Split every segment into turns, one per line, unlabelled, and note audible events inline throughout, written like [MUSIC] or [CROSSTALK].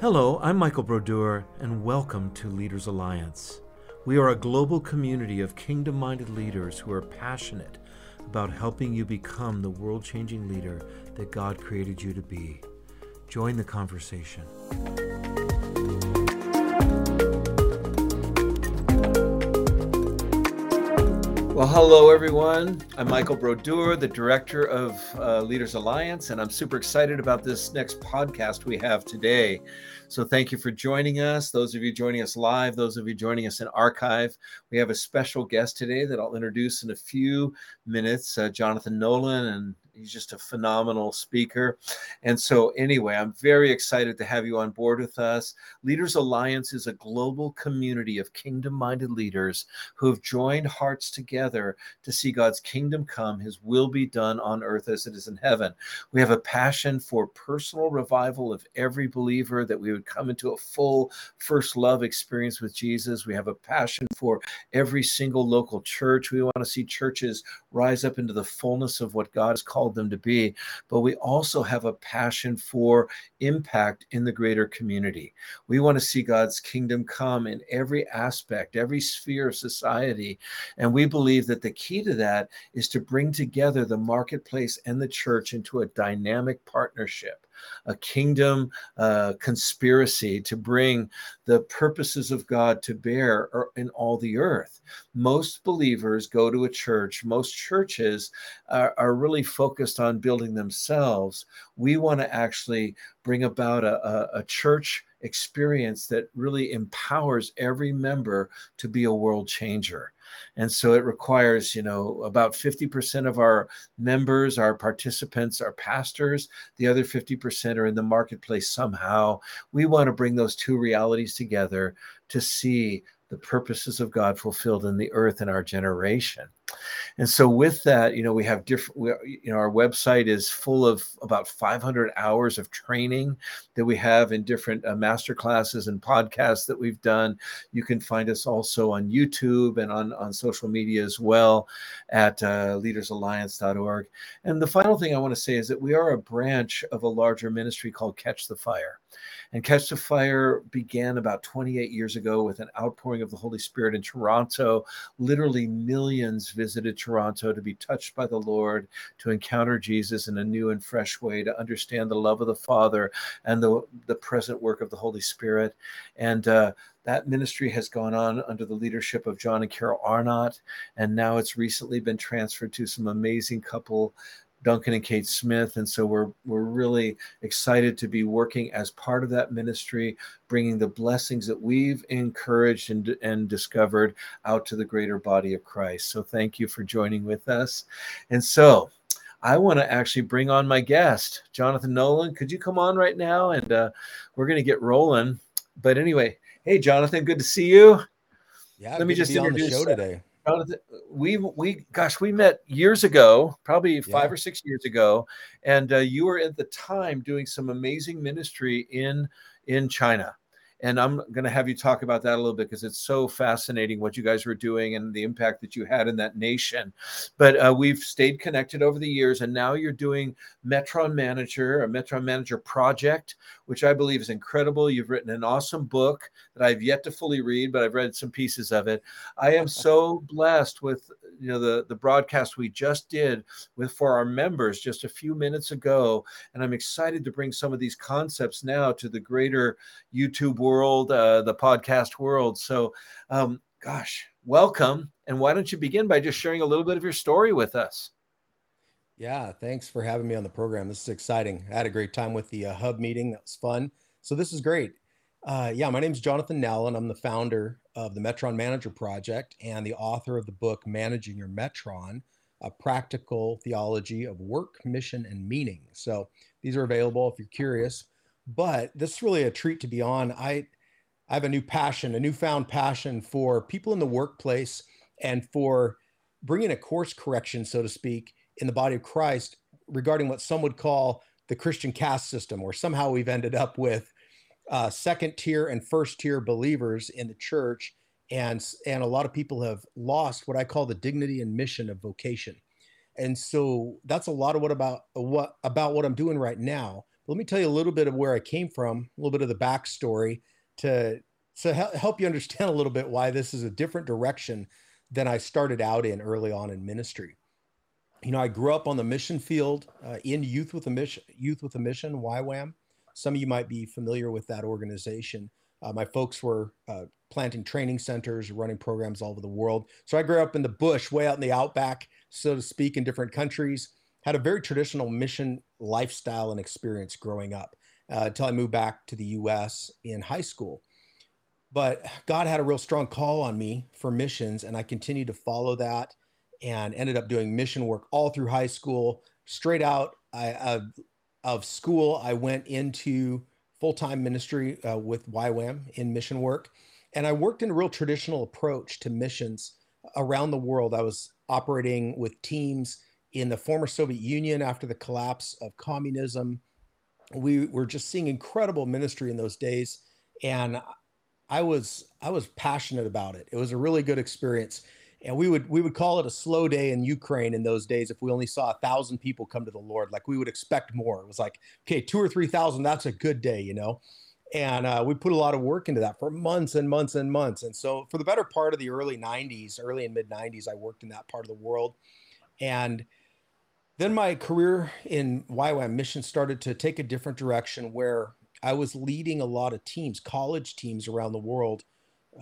Hello, I'm Michael Brodeur, and welcome to Leaders Alliance. We are a global community of kingdom minded leaders who are passionate about helping you become the world changing leader that God created you to be. Join the conversation. Hello, everyone. I'm Michael Brodeur, the director of uh, Leaders Alliance, and I'm super excited about this next podcast we have today. So, thank you for joining us. Those of you joining us live, those of you joining us in archive, we have a special guest today that I'll introduce in a few minutes, uh, Jonathan Nowlen, and he's just a phenomenal speaker. And so, anyway, I'm very excited to have you on board with us. Leaders Alliance is a global community of kingdom minded leaders who have joined hearts together to see God's kingdom come, his will be done on earth as it is in heaven. We have a passion for personal revival of every believer, that we would come into a full first love experience with Jesus. We have a passion for every single local church. We want to see churches rise up into the fullness of what God has called called them to be, but we also have a passion for impact in the greater community. We want to see God's kingdom come in every aspect, every sphere of society. And we believe that the key to that is to bring together the marketplace and the church into a dynamic partnership a kingdom uh, conspiracy to bring the purposes of God to bear in all the earth. Most believers go to a church, most churches are, are really focused on building themselves. We want to actually bring about a, a, a church experience that really empowers every member to be a world changer. And so it requires, you know, about 50% of our members, our participants, our pastors. The other 50% are in the marketplace somehow. We want to bring those two realities together to see the purposes of God fulfilled in the earth in our generation. And so, with that, you know, we have different, we, you know, our website is full of about 500 hours of training that we have in different uh, master classes and podcasts that we've done. You can find us also on YouTube and on, on social media as well at uh, leadersalliance.org. And the final thing I want to say is that we are a branch of a larger ministry called Catch the Fire. And Catch the Fire began about 28 years ago with an outpouring of the Holy Spirit in Toronto. Literally, millions visited Toronto to be touched by the Lord, to encounter Jesus in a new and fresh way, to understand the love of the Father and the, the present work of the Holy Spirit. And uh, that ministry has gone on under the leadership of John and Carol Arnott, and now it's recently been transferred to some amazing couple Duncan and Kate Smith. And so we're we're really excited to be working as part of that ministry, bringing the blessings that we've encouraged and, and discovered out to the greater body of Christ. So thank you for joining with us. And so I want to actually bring on my guest, Jonathan Nowlen. Could you come on right now? And uh, we're going to get rolling. But anyway, hey, Jonathan, good to see you.
Yeah, let me just introduce the show today
we we gosh we met years ago probably five yeah. or six years ago and uh, you were at the time doing some amazing ministry in in china and I'm going to have you talk about that a little bit because it's so fascinating what you guys were doing and the impact that you had in that nation. But uh, we've stayed connected over the years, and now you're doing Metron Manager, a Metron Manager project, which I believe is incredible. You've written an awesome book that I've yet to fully read, but I've read some pieces of it. I am so blessed with you know the the broadcast we just did with for our members just a few minutes ago, and I'm excited to bring some of these concepts now to the greater YouTube world uh, the podcast world. So, um, gosh, welcome. And why don't you begin by just sharing a little bit of your story with us?
Yeah, thanks for having me on the program. This is exciting. I had a great time with the uh, hub meeting. That was fun. So this is great. Uh, yeah, my name is Jonathan Nowlen, and I'm the founder of the Metron Manager Project and the author of the book Managing Your Metron, a practical theology of work, mission, and meaning. So these are available if you're curious but this is really a treat to be on. I I have a new passion, a newfound passion for people in the workplace and for bringing a course correction, so to speak, in the body of Christ regarding what some would call the Christian caste system, or somehow we've ended up with uh, second tier and first tier believers in the church, and and a lot of people have lost what I call the dignity and mission of vocation, and so that's a lot of what about what about what I'm doing right now Let me tell you a little bit of where I came from, a little bit of the backstory to to help you understand a little bit why this is a different direction than I started out in early on in ministry. You know, I grew up on the mission field uh, in Youth with a Mission, Youth with a Mission, YWAM. Some of you might be familiar with that organization. Uh, my folks were uh, planting training centers, running programs all over the world. So I grew up in the bush, way out in the outback, so to speak, in different countries. Had a very traditional mission lifestyle and experience growing up uh, until I moved back to the U.S. in high school. But God had a real strong call on me for missions, and I continued to follow that and ended up doing mission work all through high school. Straight out I, of, of school, I went into full time ministry uh, with YWAM in mission work. And I worked in a real traditional approach to missions around the world. I was operating with teams in the former Soviet Union after the collapse of communism. We were just seeing incredible ministry in those days. And I was I was passionate about it. It was a really good experience and we would we would call it a slow day in Ukraine in those days if we only saw a thousand people come to the Lord. Like we would expect more. It was like okay, two or three thousand. That's a good day, you know. And uh, we put a lot of work into that for months and months and months. And so for the better part of the early '90s, early and mid '90s, I worked in that part of the world. And then my career in YWAM mission started to take a different direction where I was leading a lot of teams, college teams around the world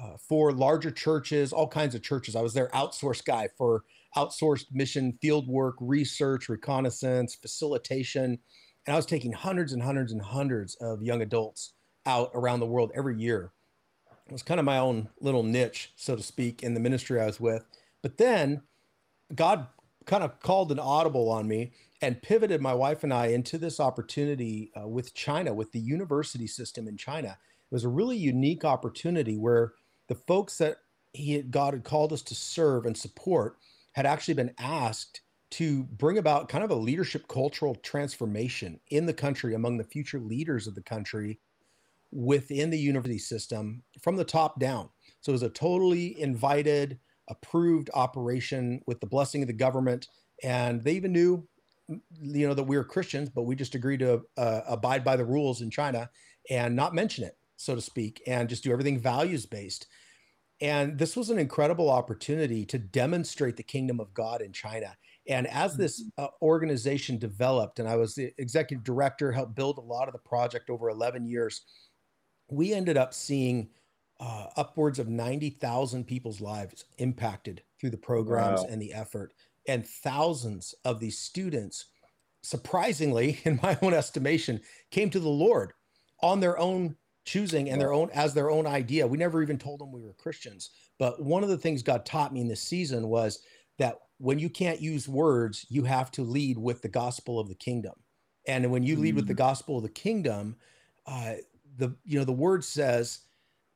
uh, for larger churches, all kinds of churches. I was their outsourced guy for outsourced mission field work, research, reconnaissance, facilitation. And I was taking hundreds and hundreds and hundreds of young adults out around the world every year. It was kind of my own little niche, so to speak, in the ministry I was with. But then God kind of called an audible on me and pivoted my wife and I into this opportunity uh, with China, with the university system in China. It was a really unique opportunity where the folks that he had, God had called us to serve and support had actually been asked to bring about kind of a leadership cultural transformation in the country among the future leaders of the country within the university system from the top down. So it was a totally invited, approved operation with the blessing of the government. And they even knew, you know, that we were Christians, but we just agreed to uh, abide by the rules in China and not mention it so to speak, and just do everything values based. And this was an incredible opportunity to demonstrate the kingdom of God in China. And as this mm-hmm. uh, organization developed, and I was the executive director, helped build a lot of the project over 11 years, we ended up seeing uh, upwards of 90,000 people's lives impacted through the programs wow. and the effort. And thousands of these students, surprisingly, [LAUGHS] in my own estimation, came to the Lord on their own choosing and their own as their own idea. We never even told them we were Christians. But one of the things God taught me in this season was that when you can't use words, you have to lead with the gospel of the kingdom. And when you lead with the mm. gospel of the kingdom, uh, the you know the word says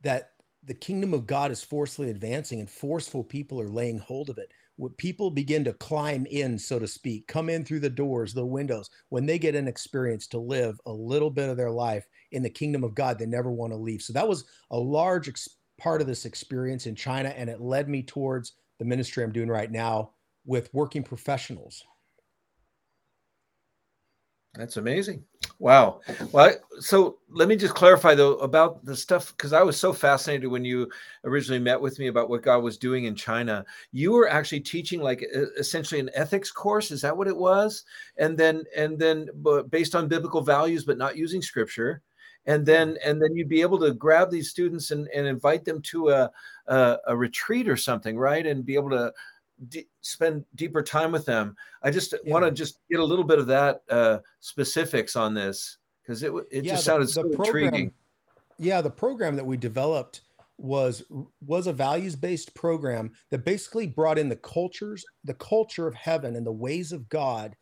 that the kingdom of God is forcefully advancing and forceful people are laying hold of it people begin to climb in, so to speak, come in through the doors, the windows, when they get an experience to live a little bit of their life in the kingdom of God, they never want to leave. So that was a large ex- part of this experience in China, and it led me towards the ministry I'm doing right now with working professionals.
That's amazing. Wow. Well, so let me just clarify though about the stuff because I was so fascinated when you originally met with me about what God was doing in China. You were actually teaching like essentially an ethics course. Is that what it was? And then and then based on biblical values, but not using scripture. And then and then you'd be able to grab these students and, and invite them to a, a a retreat or something, right? And be able to d- spend deeper time with them. I just yeah. want to just get a little bit of that uh, specifics on this because it it yeah, just the, sounded so program, intriguing.
Yeah, the program that we developed was was a values based program that basically brought in the cultures, the culture of heaven and the ways of God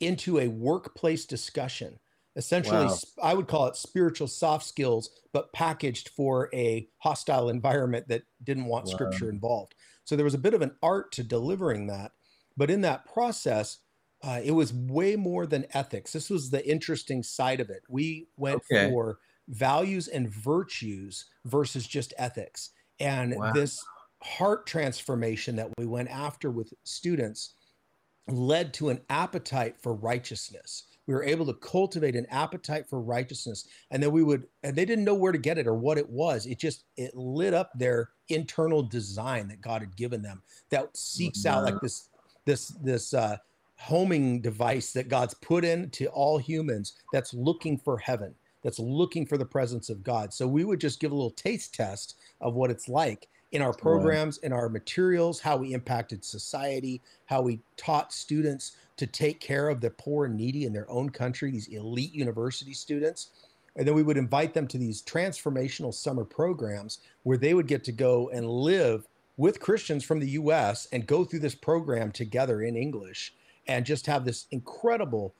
into a workplace discussion. Essentially, wow. I would call it spiritual soft skills, but packaged for a hostile environment that didn't want wow. scripture involved. So there was a bit of an art to delivering that. But in that process, uh, it was way more than ethics. This was the interesting side of it. We went okay. for values and virtues versus just ethics. And wow. this heart transformation that we went after with students led to an appetite for righteousness. We were able to cultivate an appetite for righteousness. And then we would and they didn't know where to get it or what it was. It just it lit up their internal design that god had given them that seeks out like this this this uh homing device that god's put into all humans that's looking for heaven that's looking for the presence of god. So we would just give a little taste test of what it's like in our programs, in our materials, how we impacted society, how we taught students to take care of the poor and needy in their own country, these elite university students. And then we would invite them to these transformational summer programs where they would get to go and live with Christians from the US and go through this program together in English and just have this incredible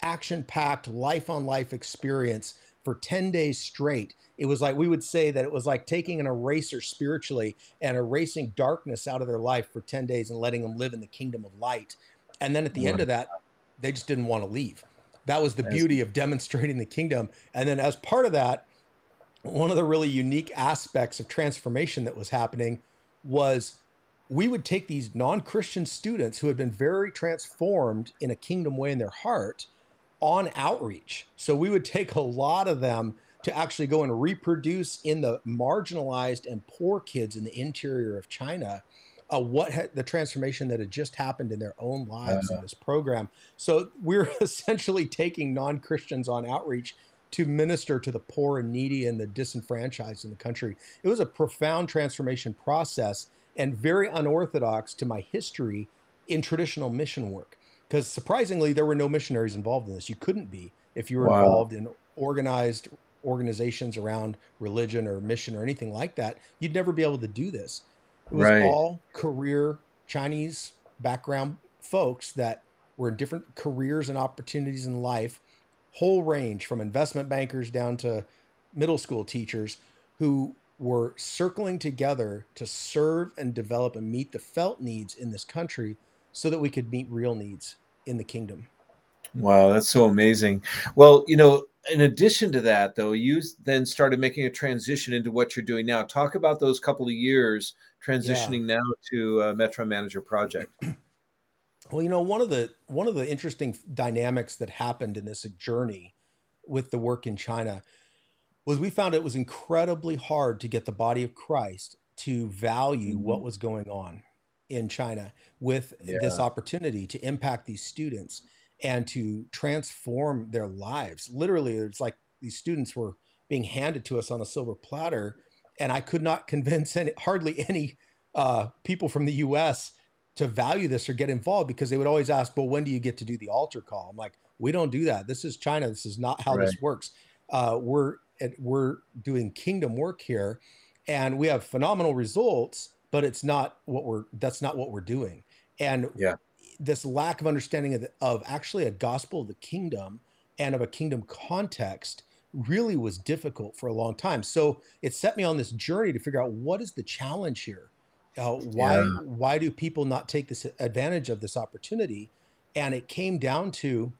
action packed life on life experience for 10 days straight. It was like we would say that it was like taking an eraser spiritually and erasing darkness out of their life for 10 days and letting them live in the kingdom of light. And then at the end of that, they just didn't want to leave. That was the beauty of demonstrating the kingdom. And then as part of that, one of the really unique aspects of transformation that was happening was we would take these non-Christian students who had been very transformed in a kingdom way in their heart on outreach. So we would take a lot of them to actually go and reproduce in the marginalized and poor kids in the interior of China uh, what ha- the transformation that had just happened in their own lives uh-huh. in this program. So we're [LAUGHS] essentially taking non Christians on outreach to minister to the poor and needy and the disenfranchised in the country. It was a profound transformation process and very unorthodox to my history in traditional mission work. Because surprisingly, there were no missionaries involved in this. You couldn't be if you were wow. involved in organized organizations around religion or mission or anything like that. You'd never be able to do this. It was right. all career Chinese background folks that were in different careers and opportunities in life, whole range from investment bankers down to middle school teachers who were circling together to serve and develop and meet the felt needs in this country so that we could meet real needs in the kingdom.
Wow, that's so amazing. Well, you know, in addition to that, though, you then started making a transition into what you're doing now. Talk about those couple of years transitioning yeah. now to a Metron Manager project. [CLEARS THROAT]
Well, you know, one of the one of the interesting dynamics that happened in this journey with the work in China was we found it was incredibly hard to get the body of Christ to value mm-hmm. what was going on in China with yeah. this opportunity to impact these students and to transform their lives. Literally, it's like these students were being handed to us on a silver platter, and I could not [LAUGHS] convince any, hardly any uh, people from the U.S. to value this or get involved because they would always ask, "Well, when do you get to do the altar call?" I'm like, "We don't do that. This is China. This is not how right. this works. Uh, we're we're doing kingdom work here, and we have phenomenal results, but it's not what we're that's not what we're doing." And yeah this lack of understanding of, the, of actually a gospel of the kingdom and of a kingdom context really was difficult for a long time. So it set me on this journey to figure out what is the challenge here. Uh, why yeah. why do people not take this advantage of this opportunity? And it came down to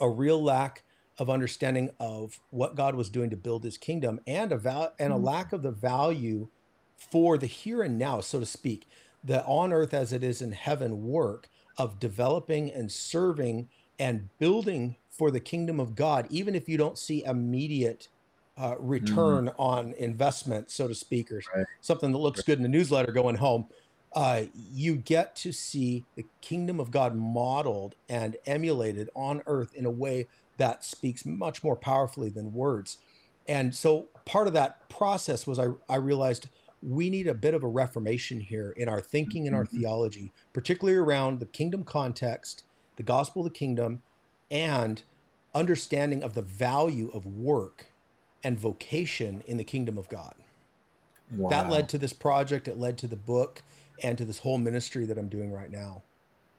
a real lack of understanding of what God was doing to build His kingdom, and a val- and a mm. lack of the value for the here and now, so to speak, the on earth as it is in heaven work of developing and serving and building for the kingdom of God, even if you don't see immediate uh, return mm. on investment, so to speak, or right. something that looks good in the newsletter going home. Uh, you get to see the kingdom of God modeled and emulated on earth in a way that speaks much more powerfully than words. And so part of that process was I, I realized we need a bit of a reformation here in our thinking and our mm-hmm. theology, particularly around the kingdom context, the gospel of the kingdom, and understanding of the value of work and vocation in the kingdom of God. Wow. That led to this project, it led to the book and to this whole ministry that I'm doing right now.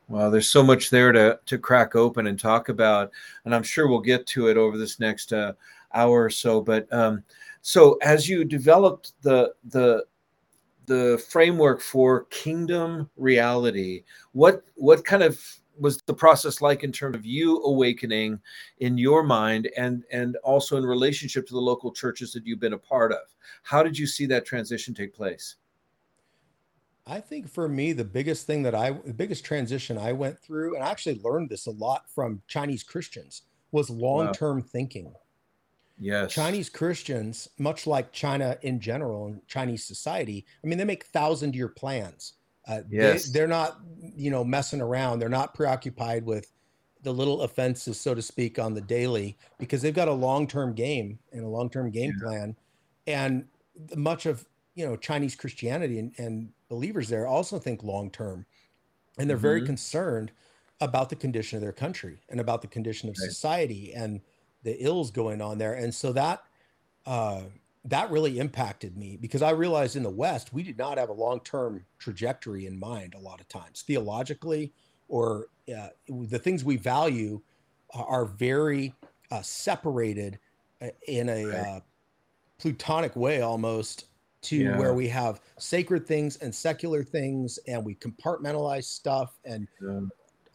Well, there's so much there to to crack open and talk about, and I'm sure we'll get to it over this next uh, hour or so. But um, so, as you developed the the the framework for kingdom reality what what kind of was the process like in terms of you awakening in your mind and and also in relationship to the local churches that you've been a part of how did you see that transition take place
I think for me, the biggest thing that I, the biggest transition I went through, and I actually learned this a lot from Chinese Christians, was long term wow. thinking.
Yes.
Chinese Christians, much like China in general and Chinese society, I mean, they make thousand year plans. Uh, yes. They, they're not, you know, messing around. They're not preoccupied with the little offenses, so to speak, on the daily because they've got a long term game and a long term game yeah. plan. And much of, you know, Chinese Christianity and, and believers there also think long term. And they're mm-hmm. very concerned about the condition of their country and about the condition of right. society and the ills going on there. And so that uh, that really impacted me because I realized in the West we did not have a long term trajectory in mind a lot of times theologically or uh, the things we value are very uh, separated uh, in a right. Uh, platonic way almost to yeah. where we have sacred things and secular things and we compartmentalize stuff and yeah.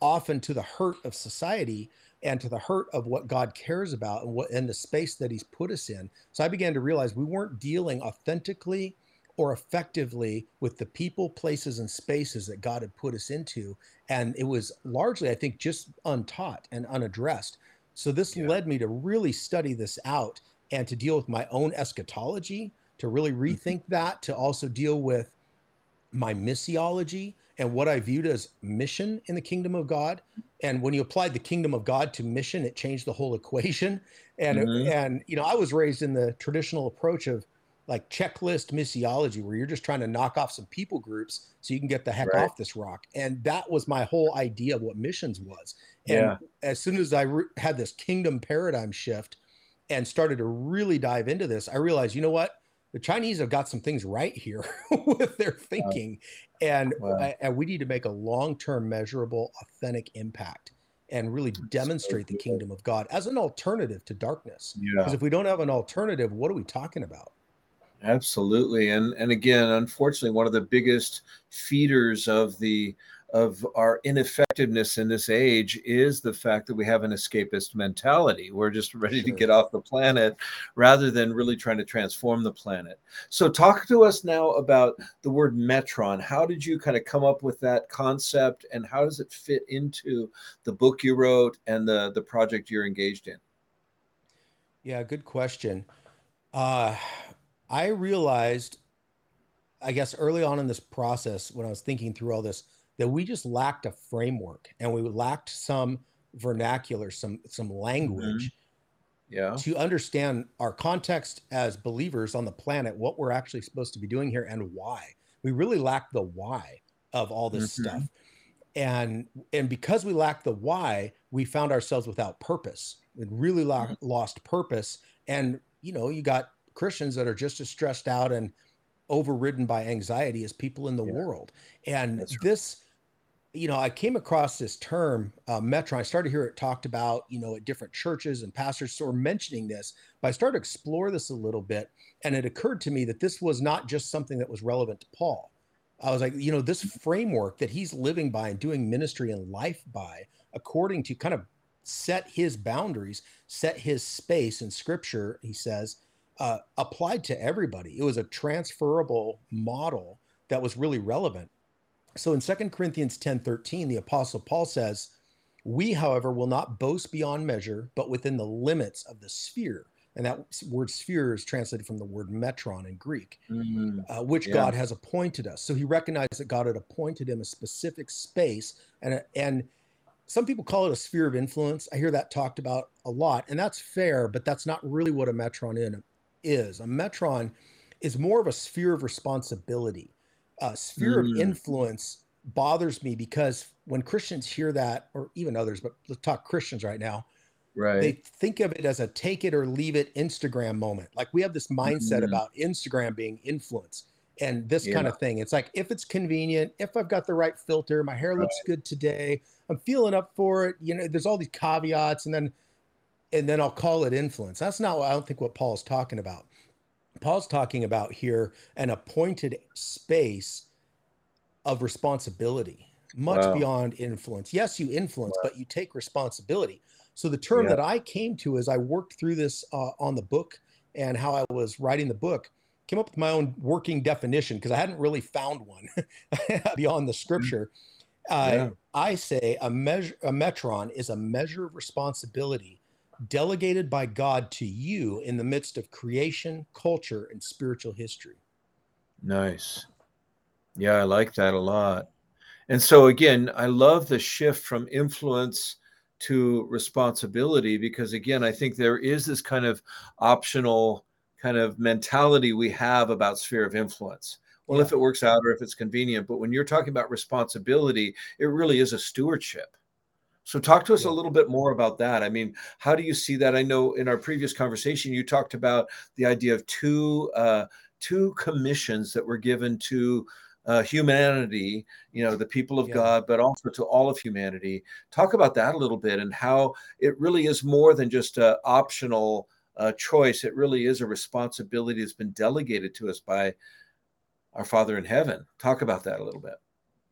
often to the hurt of society and to the hurt of what God cares about and what in the space that he's put us in. So I began to realize we weren't dealing authentically or effectively with the people, places, and spaces that God had put us into. And it was largely, I think, just untaught and unaddressed. So this yeah. led me to really study this out and to deal with my own eschatology, to really mm-hmm. rethink that, to also deal with my missiology and what I viewed as mission in the kingdom of God. And when you applied the kingdom of God to mission, it changed the whole equation. And mm-hmm. and you know, I was raised in the traditional approach of like checklist missiology, where you're just trying to knock off some people groups so you can get the heck right. off this rock. And that was my whole idea of what missions was. And yeah. as soon as I re- had this kingdom paradigm shift and started to really dive into this, I realized, you know what? The Chinese have got some things right here [LAUGHS] with their thinking, wow. and wow. and we need to make a long-term, measurable, authentic impact, and really demonstrate so the kingdom of God as an alternative to darkness. Because yeah. if we don't have an alternative, what are we talking about?
Absolutely, and and again, unfortunately, one of the biggest feeders of the of our ineffectiveness in this age is the fact that we have an escapist mentality. We're just ready sure. to get off the planet rather than really trying to transform the planet. So, talk to us now about the word metron. How did you kind of come up with that concept and how does it fit into the book you wrote and the, the project you're engaged in?
Yeah, good question. Uh, I realized, I guess, early on in this process when I was thinking through all this that we just lacked a framework and we lacked some vernacular, some some language.
Mm-hmm. Yeah.
To understand our context as believers on the planet, what we're actually supposed to be doing here and why. We really lack the why of all this mm-hmm. stuff. And and because we lack the why, we found ourselves without purpose. We really lo- mm-hmm. lost purpose. And you know, you got Christians that are just as stressed out and overridden by anxiety as people in the yeah. world. And this you know, I came across this term, uh, Metron. I started to hear it talked about, you know, at different churches and pastors were mentioning this, but I started to explore this a little bit. And it occurred to me that this was not just something that was relevant to Paul. I was like, you know, this framework that he's living by and doing ministry and life by, according to kind of set his boundaries, set his space in scripture, he says, uh, applied to everybody. It was a transferable model that was really relevant. So in 2 Corinthians 10 13, the Apostle Paul says, We, however, will not boast beyond measure, but within the limits of the sphere. And that word sphere is translated from the word metron in Greek, mm-hmm. uh, which yeah. God has appointed us. So he recognized that God had appointed him a specific space. And, and some people call it a sphere of influence. I hear that talked about a lot, and that's fair, but that's not really what a metron is. A metron is more of a sphere of responsibility uh, sphere mm. of influence bothers me because when Christians hear that, or even others, but let's talk Christians right now,
right?
They think of it as a take it or leave it Instagram moment. Like we have this mindset mm. about Instagram being influence and this yeah. kind of thing. It's like if it's convenient, if I've got the right filter, my hair looks right. good today, I'm feeling up for it. You know, there's all these caveats, and then and then I'll call it influence. That's not what I don't think what Paul's talking about. Paul's talking about here an appointed space of responsibility, much wow. beyond influence. Yes, you influence, wow. but you take responsibility. So the term yeah. that I came to as I worked through this uh, on the book and how I was writing the book came up with my own working definition because I hadn't really found one [LAUGHS] beyond the scripture. Uh, yeah. I say a measure, a metron is a measure of responsibility delegated by God to you in the midst of creation, culture, and spiritual history.
Nice. Yeah, I like that a lot. And so again, I love the shift from influence to responsibility because again, I think there is this kind of optional kind of mentality we have about sphere of influence. Well, yeah. if it works out or if it's convenient, but when you're talking about responsibility, it really is a stewardship. So, talk to us yeah. a little bit more about that. I mean, how do you see that? I know in our previous conversation you talked about the idea of two uh, two commissions that were given to uh, humanity, you know, the people of yeah. God, but also to all of humanity. Talk about that a little bit and how it really is more than just an optional uh, choice. It really is a responsibility that's been delegated to us by our Father in heaven. Talk about that a little bit.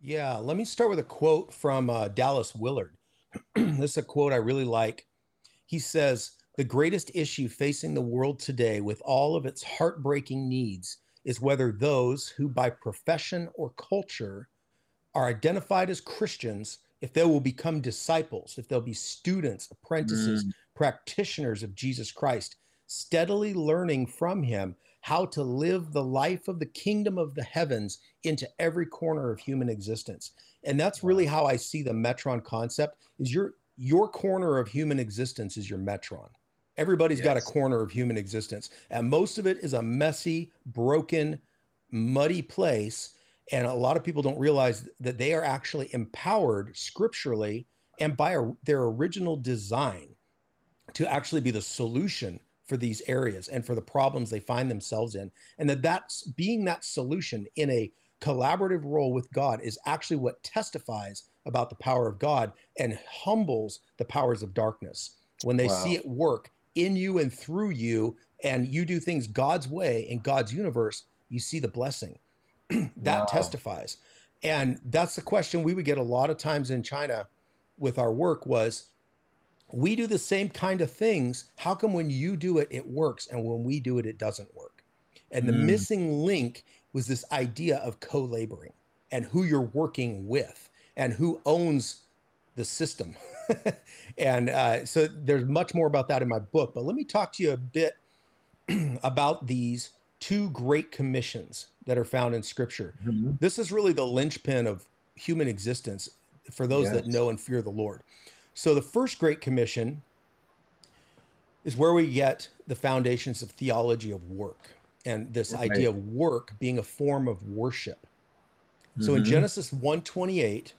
Yeah, let me start with a quote from uh, Dallas Willard. [CLEARS THROAT] this is a quote I really like. He says, The greatest issue facing the world today, with all of its heartbreaking needs, is whether those who, by profession or culture, are identified as Christians, if they will become disciples, if they'll be students, apprentices, mm. practitioners of Jesus Christ, steadily learning from him how to live the life of the kingdom of the heavens into every corner of human existence. And that's really how I see the metron concept is your your corner of human existence is your metron. Everybody's yes. got a corner of human existence, and most of it is a messy, broken, muddy place. And a lot of people don't realize that they are actually empowered scripturally and by a, their original design to actually be the solution for these areas and for the problems they find themselves in. And that that's being that solution in a collaborative role with God is actually what testifies about the power of God and humbles the powers of darkness. When they wow. see it work in you and through you, and you do things God's way in God's universe, you see the blessing. [CLEARS THROAT] that wow. testifies. And that's the question we would get a lot of times in China with our work was we do the same kind of things. How come when you do it, it works, and when we do it, it doesn't work? And the mm. missing link was this idea of co-laboring and who you're working with and who owns the system. [LAUGHS] and uh, so there's much more about that in my book. But let me talk to you a bit [CLEARS THROAT] about these two great commissions that are found in Scripture. Mm-hmm. This is really the linchpin of human existence for those yes. that know and fear the Lord. So the first great commission is where we get the foundations of theology of work and this right. idea of work being a form of worship. Mm-hmm. So in mm-hmm. Genesis 128,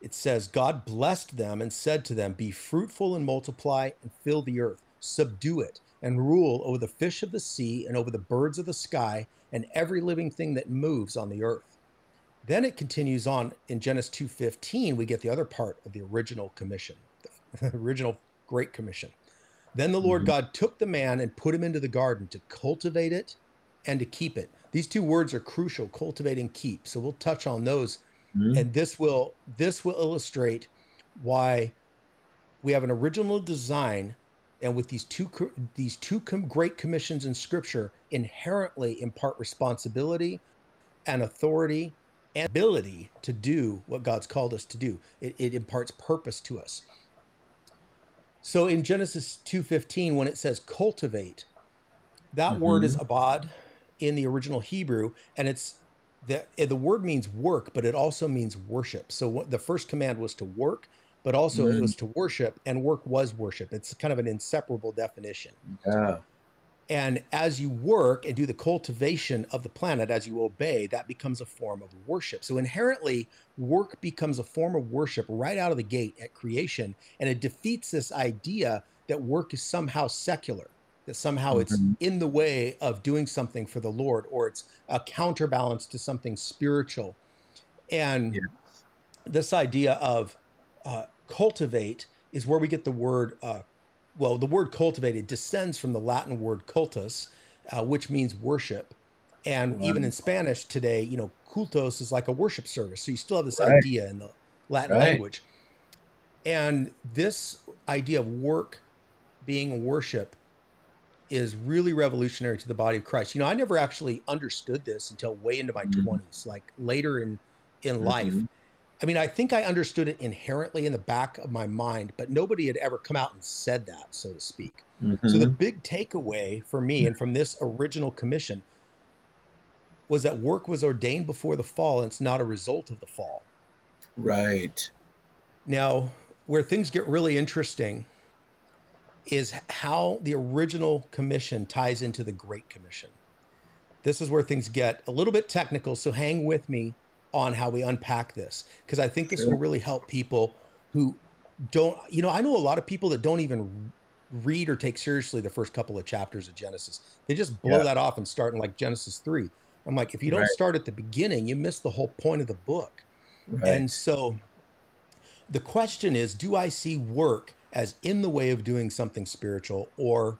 it says, God blessed them and said to them, Be fruitful and multiply and fill the earth, subdue it, and rule over the fish of the sea and over the birds of the sky and every living thing that moves on the earth. Then it continues on in Genesis 2:15, we get the other part of the original commission, the [LAUGHS] original great commission. Then the Lord mm-hmm. God took the man and put him into the garden to cultivate it and to keep it. These two words are crucial, cultivate and keep. So we'll touch on those mm-hmm. and this will this will illustrate why we have an original design and with these two these two com- great commissions in scripture inherently impart responsibility and authority and ability to do what god's called us to do it, it imparts purpose to us so in genesis 2.15 when it says cultivate that mm-hmm. word is abad in the original hebrew and it's the the word means work, but it also means worship. So what, the first command was to work, but also mm. it was to worship, and work was worship. It's kind of an inseparable definition.
Yeah.
And as you work and do the cultivation of the planet, as you obey, that becomes a form of worship. So inherently, work becomes a form of worship right out of the gate at creation, and it defeats this idea that work is somehow secular that somehow it's mm-hmm. in the way of doing something for the Lord or it's a counterbalance to something spiritual. And yeah. this idea of uh, cultivate is where we get the word, uh, well, the word cultivated descends from the Latin word cultus, uh, which means worship. And even in Spanish today, you know, cultos is like a worship service. So you still have this right. idea in the Latin right. language. And this idea of work being worship is really revolutionary to the body of Christ. You know, I never actually understood this until way into my mm-hmm. 20s, like later in in mm-hmm. life. I mean, I think I understood it inherently in the back of my mind, but nobody had ever come out and said that, so to speak. Mm-hmm. So the big takeaway for me and from this original commission was that work was ordained before the fall and it's not a result of the fall.
Right.
Now, where things get really interesting is how the original commission ties into the Great Commission. This is where things get a little bit technical, so hang with me on how we unpack this because I think this sure. will really help people who don't, you know, I know a lot of people that don't even read or take seriously the first couple of chapters of Genesis. They just blow yeah. that off and start in like Genesis 3. I'm like, if you don't right. start at the beginning, you miss the whole point of the book. Right. And so the question is do I see work as in the way of doing something spiritual, or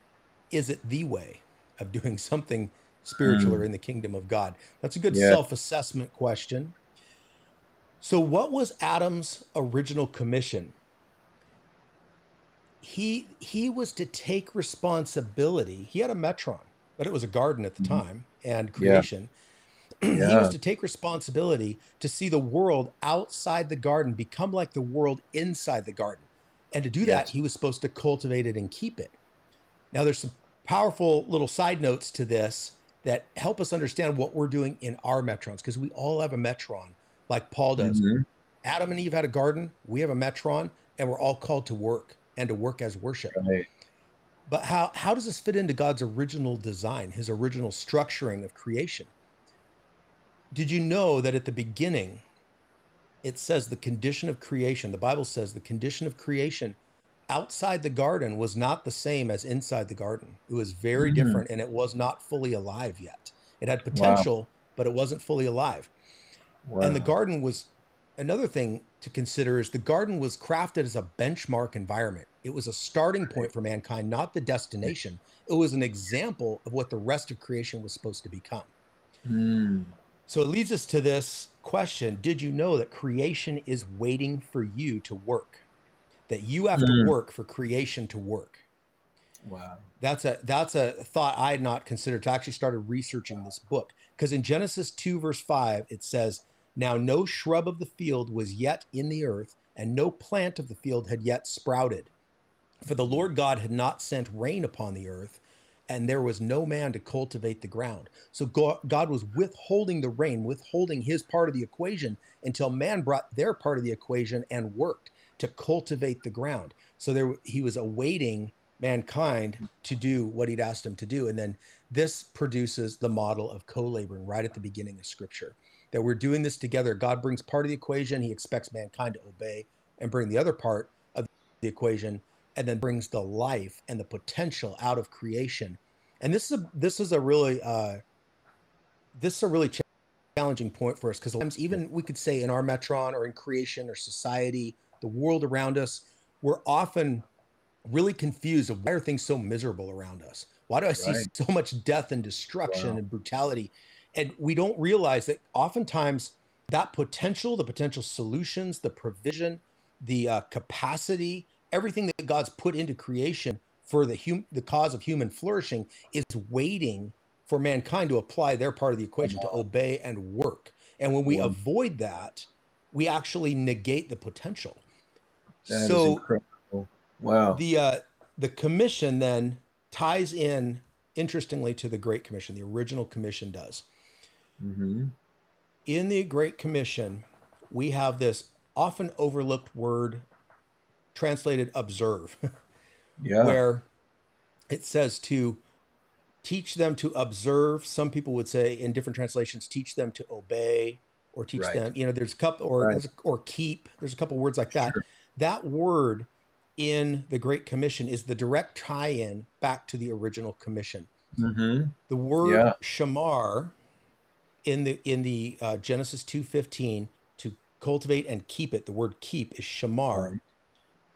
is it the way of doing [LAUGHS] something spiritual mm. or in the kingdom of God? That's a good yeah. self assessment question. So, what was Adam's original commission? He he was to take responsibility. He had a metron, but it was a garden at the mm-hmm. time and creation. [CLEARS THROAT] Yeah. yeah. he was to take responsibility to see the world outside the garden become like the world inside the garden. And to do yes. that, he was supposed to cultivate it and keep it. Now, there's some powerful little side notes to this that help us understand what we're doing in our metrons, because we all have a metron, like Paul does. Mm-hmm. Adam and Eve had a garden, we have a metron, and we're all called to work and to work as worship. Right. But how, how does this fit into God's original design, his original structuring of creation? Did you know that at the beginning, it says the condition of creation, the Bible says the condition of creation outside the garden was not the same as inside the garden. It was very mm-hmm. different and it was not fully alive yet. It had potential, wow. but it wasn't fully alive. Wow. And the garden was another thing to consider is the garden was crafted as a benchmark environment. It was a starting point for mankind, not the destination. It was an example of what the rest of creation was supposed to become. Mm. So it leads us to this question Did you know that creation is waiting for you to work? That you have mm. to work for creation to work.
Wow.
That's a that's a thought I had not considered to actually started researching this book. Because in Genesis 2, verse 5, it says, Now no shrub of the field was yet in the earth, and no plant of the field had yet sprouted. For the Lord God had not sent rain upon the earth, and there was no man to cultivate the ground. So God was withholding the rain, withholding his part of the equation until man brought their part of the equation and worked to cultivate the ground. So there he was awaiting mankind to do what he'd asked him to do. And then this produces the model of co-laboring right at the beginning of scripture. That we're doing this together. God brings part of the equation, he expects mankind to obey and bring the other part of the equation and then brings the life and the potential out of creation. And this is a this is a really uh, this is a really challenging point for us because sometimes even we could say in our metron or in creation or society, the world around us, we're often really confused of why are things so miserable around us? Why do I see right. so much death and destruction wow. and brutality? And we don't realize that oftentimes that potential, the potential solutions, the provision, the uh, capacity everything that God's put into creation for the hum- the cause of human flourishing is waiting for mankind to apply their part of the equation to obey and work. And when we avoid that, we actually negate the potential.
That so wow.
The uh, the commission then ties in interestingly to the Great Commission. The original commission does. Mm-hmm. In the Great Commission, we have this often overlooked word translated observe. [LAUGHS]
yeah.
Where it says to teach them to observe. Some people would say in different translations, teach them to obey or teach right. them, you know, there's a couple or right. or keep. There's a couple words like that. Sure. That word in the Great Commission is the direct tie-in back to the original commission. Mm-hmm. The word yeah. shamar in the in the uh, Genesis two fifteen to cultivate and keep it. The word keep is shamar,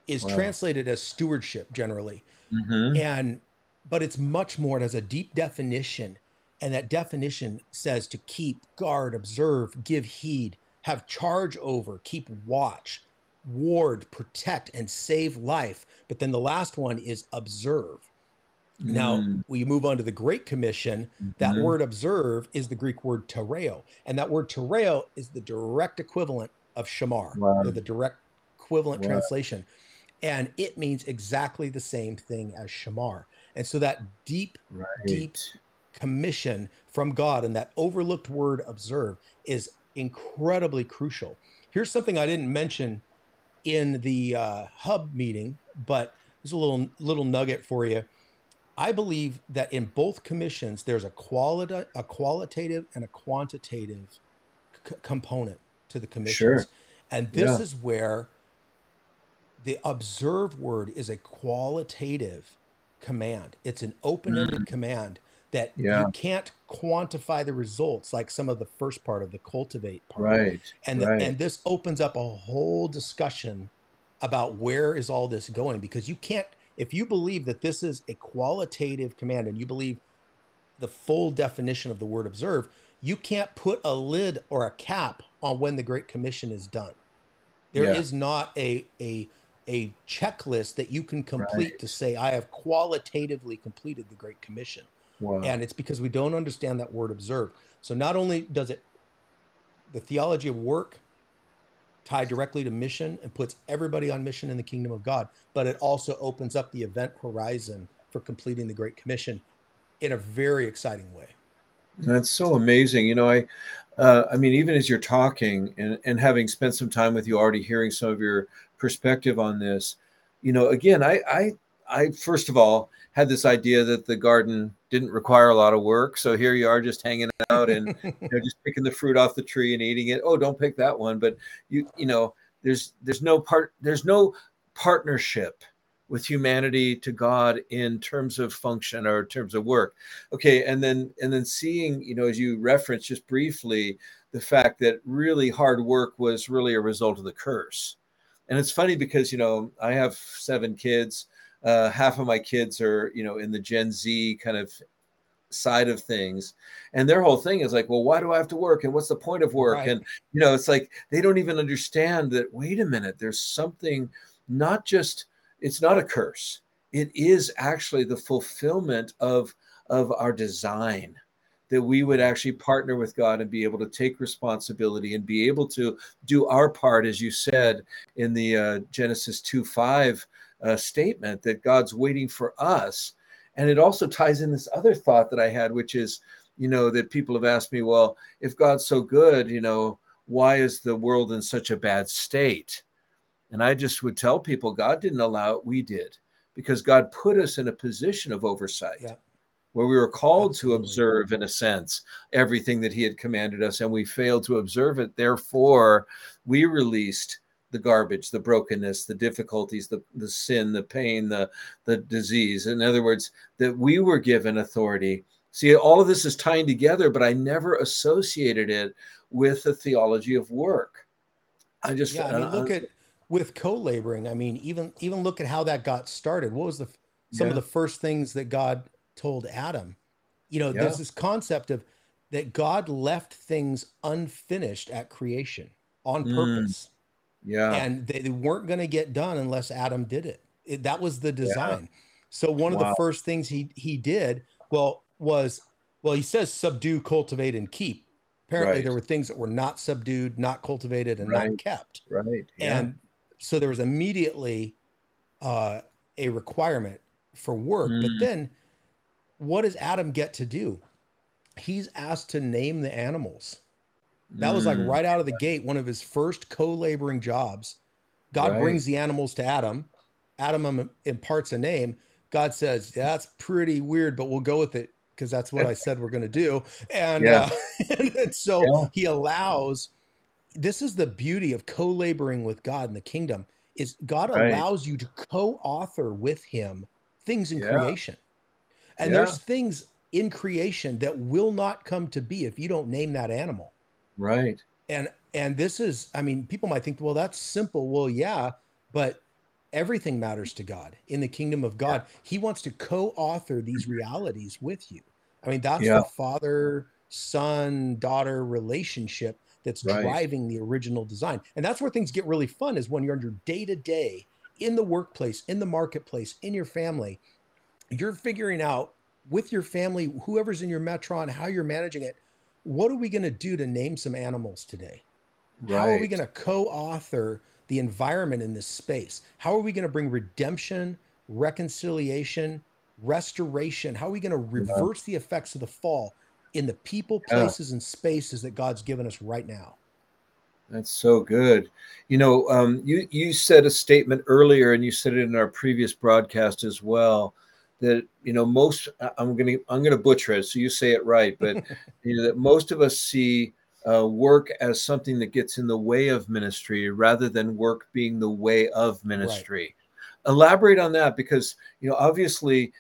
is wow. translated as stewardship generally. Mm-hmm. And but it's much more, it has a deep definition. And that definition says to keep, guard, observe, give heed, have charge over, keep watch, ward, protect, and save life. But then the last one is observe. Now, mm. we move on to the Great Commission. That mm-hmm. word observe is the Greek word tereo. And that word tereo is the direct equivalent of shamar, wow. the direct equivalent wow. translation. And it means exactly the same thing as shamar. And so that deep, right. deep commission from God and that overlooked word observe is incredibly crucial. Here's something I didn't mention in the uh, hub meeting, but there's a little little nugget for you. I believe that in both commissions, there's a quality, a qualitative and a quantitative c- component to the commissions, sure. and this yeah. is where the observe word is a qualitative command. It's an open-ended mm. command that yeah. you can't quantify the results like some of the first part of the cultivate part.
Right.
And
right.
and this opens up a whole discussion about where is all this going because you can't if you believe that this is a qualitative command and you believe the full definition of the word observe, you can't put a lid or a cap on when the great commission is done. There yeah. is not a a a checklist that you can complete right. to say I have qualitatively completed the great commission. Wow. And it's because we don't understand that word observe. So not only does it the theology of work tie directly to mission and puts everybody on mission in the kingdom of God, but it also opens up the event horizon for completing the Great Commission in a very exciting way.
That's so amazing. You know, I, uh, I mean, even as you're talking and, and having spent some time with you already, hearing some of your perspective on this, you know, again, I, I, I first of all had this idea that the garden didn't require a lot of work. So here you are just hanging out and [LAUGHS] you know, just picking the fruit off the tree and eating it. Oh, don't pick that one. But you, you know, there's there's no part there's no partnership with humanity to God in terms of function or in terms of work. Okay, and then and then seeing, you know, as you referenced just briefly, the fact that really hard work was really a result of the curse. And it's funny because, you know, I have seven kids. Uh, half of my kids are you know in the gen z kind of side of things. And their whole thing is like well why do i have to work? And what's the point of work? Right. and you know it's like they don't even understand that wait a minute there's something not just it's not a curse. It is actually the fulfillment of of our design that we would actually partner with God and be able to take responsibility and be able to do our part, as you said in the uh, Genesis 2 5 uh, statement that God's waiting for us. And it also ties in this other thought that I had, which is, you know, that people have asked me, well, if God's so good, you know, why is the world in such a bad state? And I just would tell people God didn't allow it, we did, because God put us in a position of oversight. Yeah. Where we were called Absolutely. to observe, in a sense, everything that He had commanded us, and we failed to observe it. Therefore, we released the garbage, the brokenness, the difficulties, the, the sin, the pain, the, the disease. In other words, that we were given authority. See, all of this is tying together, but I never associated it with the theology of work. I just
yeah, I mean, uh, look at with co-laboring. I mean, even even look at how that got started. What was the some yeah. of the first things that God told Adam? You know, yeah. there's this concept of that God left things unfinished at creation on mm. purpose. Mm.
Yeah.
And they, they weren't going to get done unless Adam did it. it that was the design. Yeah. So one wow. of the first things he he did, well, was well, he says subdue, cultivate, and keep. Apparently, right. there were things that were not subdued, not cultivated, and right. not kept.
Right.
Yeah. And so there was immediately uh, a requirement for work. Mm. But then, what does Adam get to do? He's asked to name the animals. That was like mm. right out of the gate, one of his first co-laboring jobs. God right. brings the animals to Adam. Adam imparts a name. God says, "That's pretty weird, but we'll go with it because that's what I said we're going to do." And, yeah. uh, [LAUGHS] and so yeah. he allows. This is the beauty of co-laboring with God in the kingdom. Is God right. allows you to co-author with Him things in yeah. creation, and there's things in creation that will not come to be if you don't name that animal.
Right.
And and this is, I mean, people might think, well, that's simple. Well, yeah, but everything matters to God in the kingdom of God. Yeah. He wants to co-author these realities with you. I mean, that's yeah. the father son daughter relationship that's right. driving the original design. And that's where things get really fun is when you're on your day to day in the workplace, in the marketplace, in your family, you're figuring out with your family, whoever's in your Metron, how you're managing it. What are we going to do to name some animals today? Right. How are we going to co-author the environment in this space? How are we going to bring redemption, reconciliation, restoration? How are we going to reverse yeah. the effects of the fall in the people, places, yeah. and spaces that God's given us right now?
That's so good. You know, um, you you said a statement earlier, and you said it in our previous broadcast as well. That you know, most I'm gonna I'm gonna butcher it, so you say it right, but [LAUGHS] you know that most of us see uh, work as something that gets in the way of ministry rather than work being the way of ministry. Right. Elaborate on that because you know obviously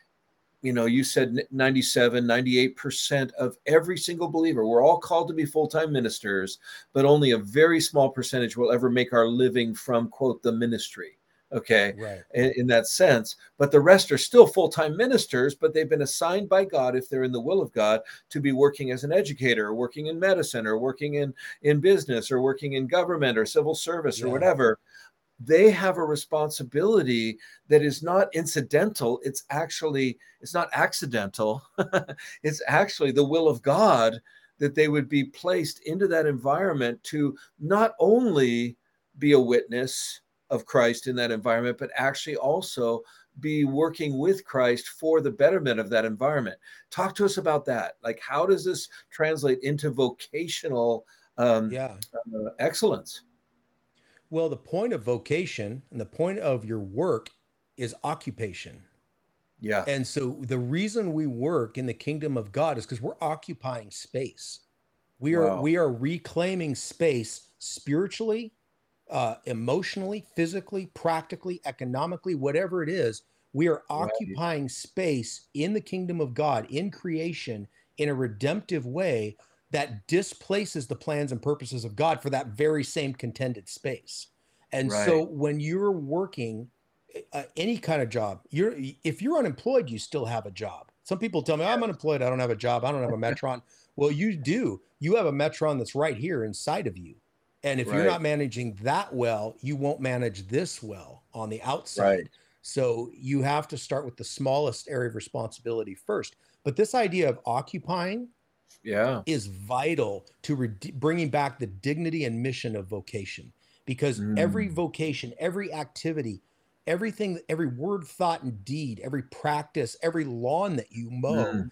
you know you said 97 98% of every single believer we're all called to be full-time ministers but only a very small percentage will ever make our living from quote the ministry okay right in, in, that sense but the rest are still full-time ministers but they've been assigned by god if they're in the will of god to be working as an educator or working in medicine or working in in business or working in government or civil service yeah. or whatever they have a responsibility that is not incidental it's actually it's not accidental [LAUGHS] it's actually the will of god that they would be placed into that environment to not only be a witness of Christ in that environment, but actually also be working with Christ for the betterment of that environment. Talk to us about that. Like, how does this translate into vocational um, yeah. Uh, excellence?
Well, the point of vocation and the point of your work is occupation.
Yeah.
And so the reason we work in the kingdom of God is because we're occupying space. We are wow. we are reclaiming space spiritually, uh, emotionally, physically, practically, economically, whatever it is, we are occupying right. space in the kingdom of God, in creation, in a redemptive way that displaces the plans and purposes of God for that very same contended space. And right. so when you're working uh, any kind of job, you're if you're unemployed, you still have a job. Some people tell me I'm unemployed, I don't have a job, I don't have a Metron. well, you do. You have a Metron that's right here inside of you. And if right. you're not managing that well, you won't manage this well on the outside. Right. So you have to start with the smallest area of responsibility first. But this idea of occupying
yeah
is vital to re- bringing back the dignity and mission of vocation because mm. every vocation, every activity, everything, every word, thought, and deed, every practice, every lawn that you mow mm.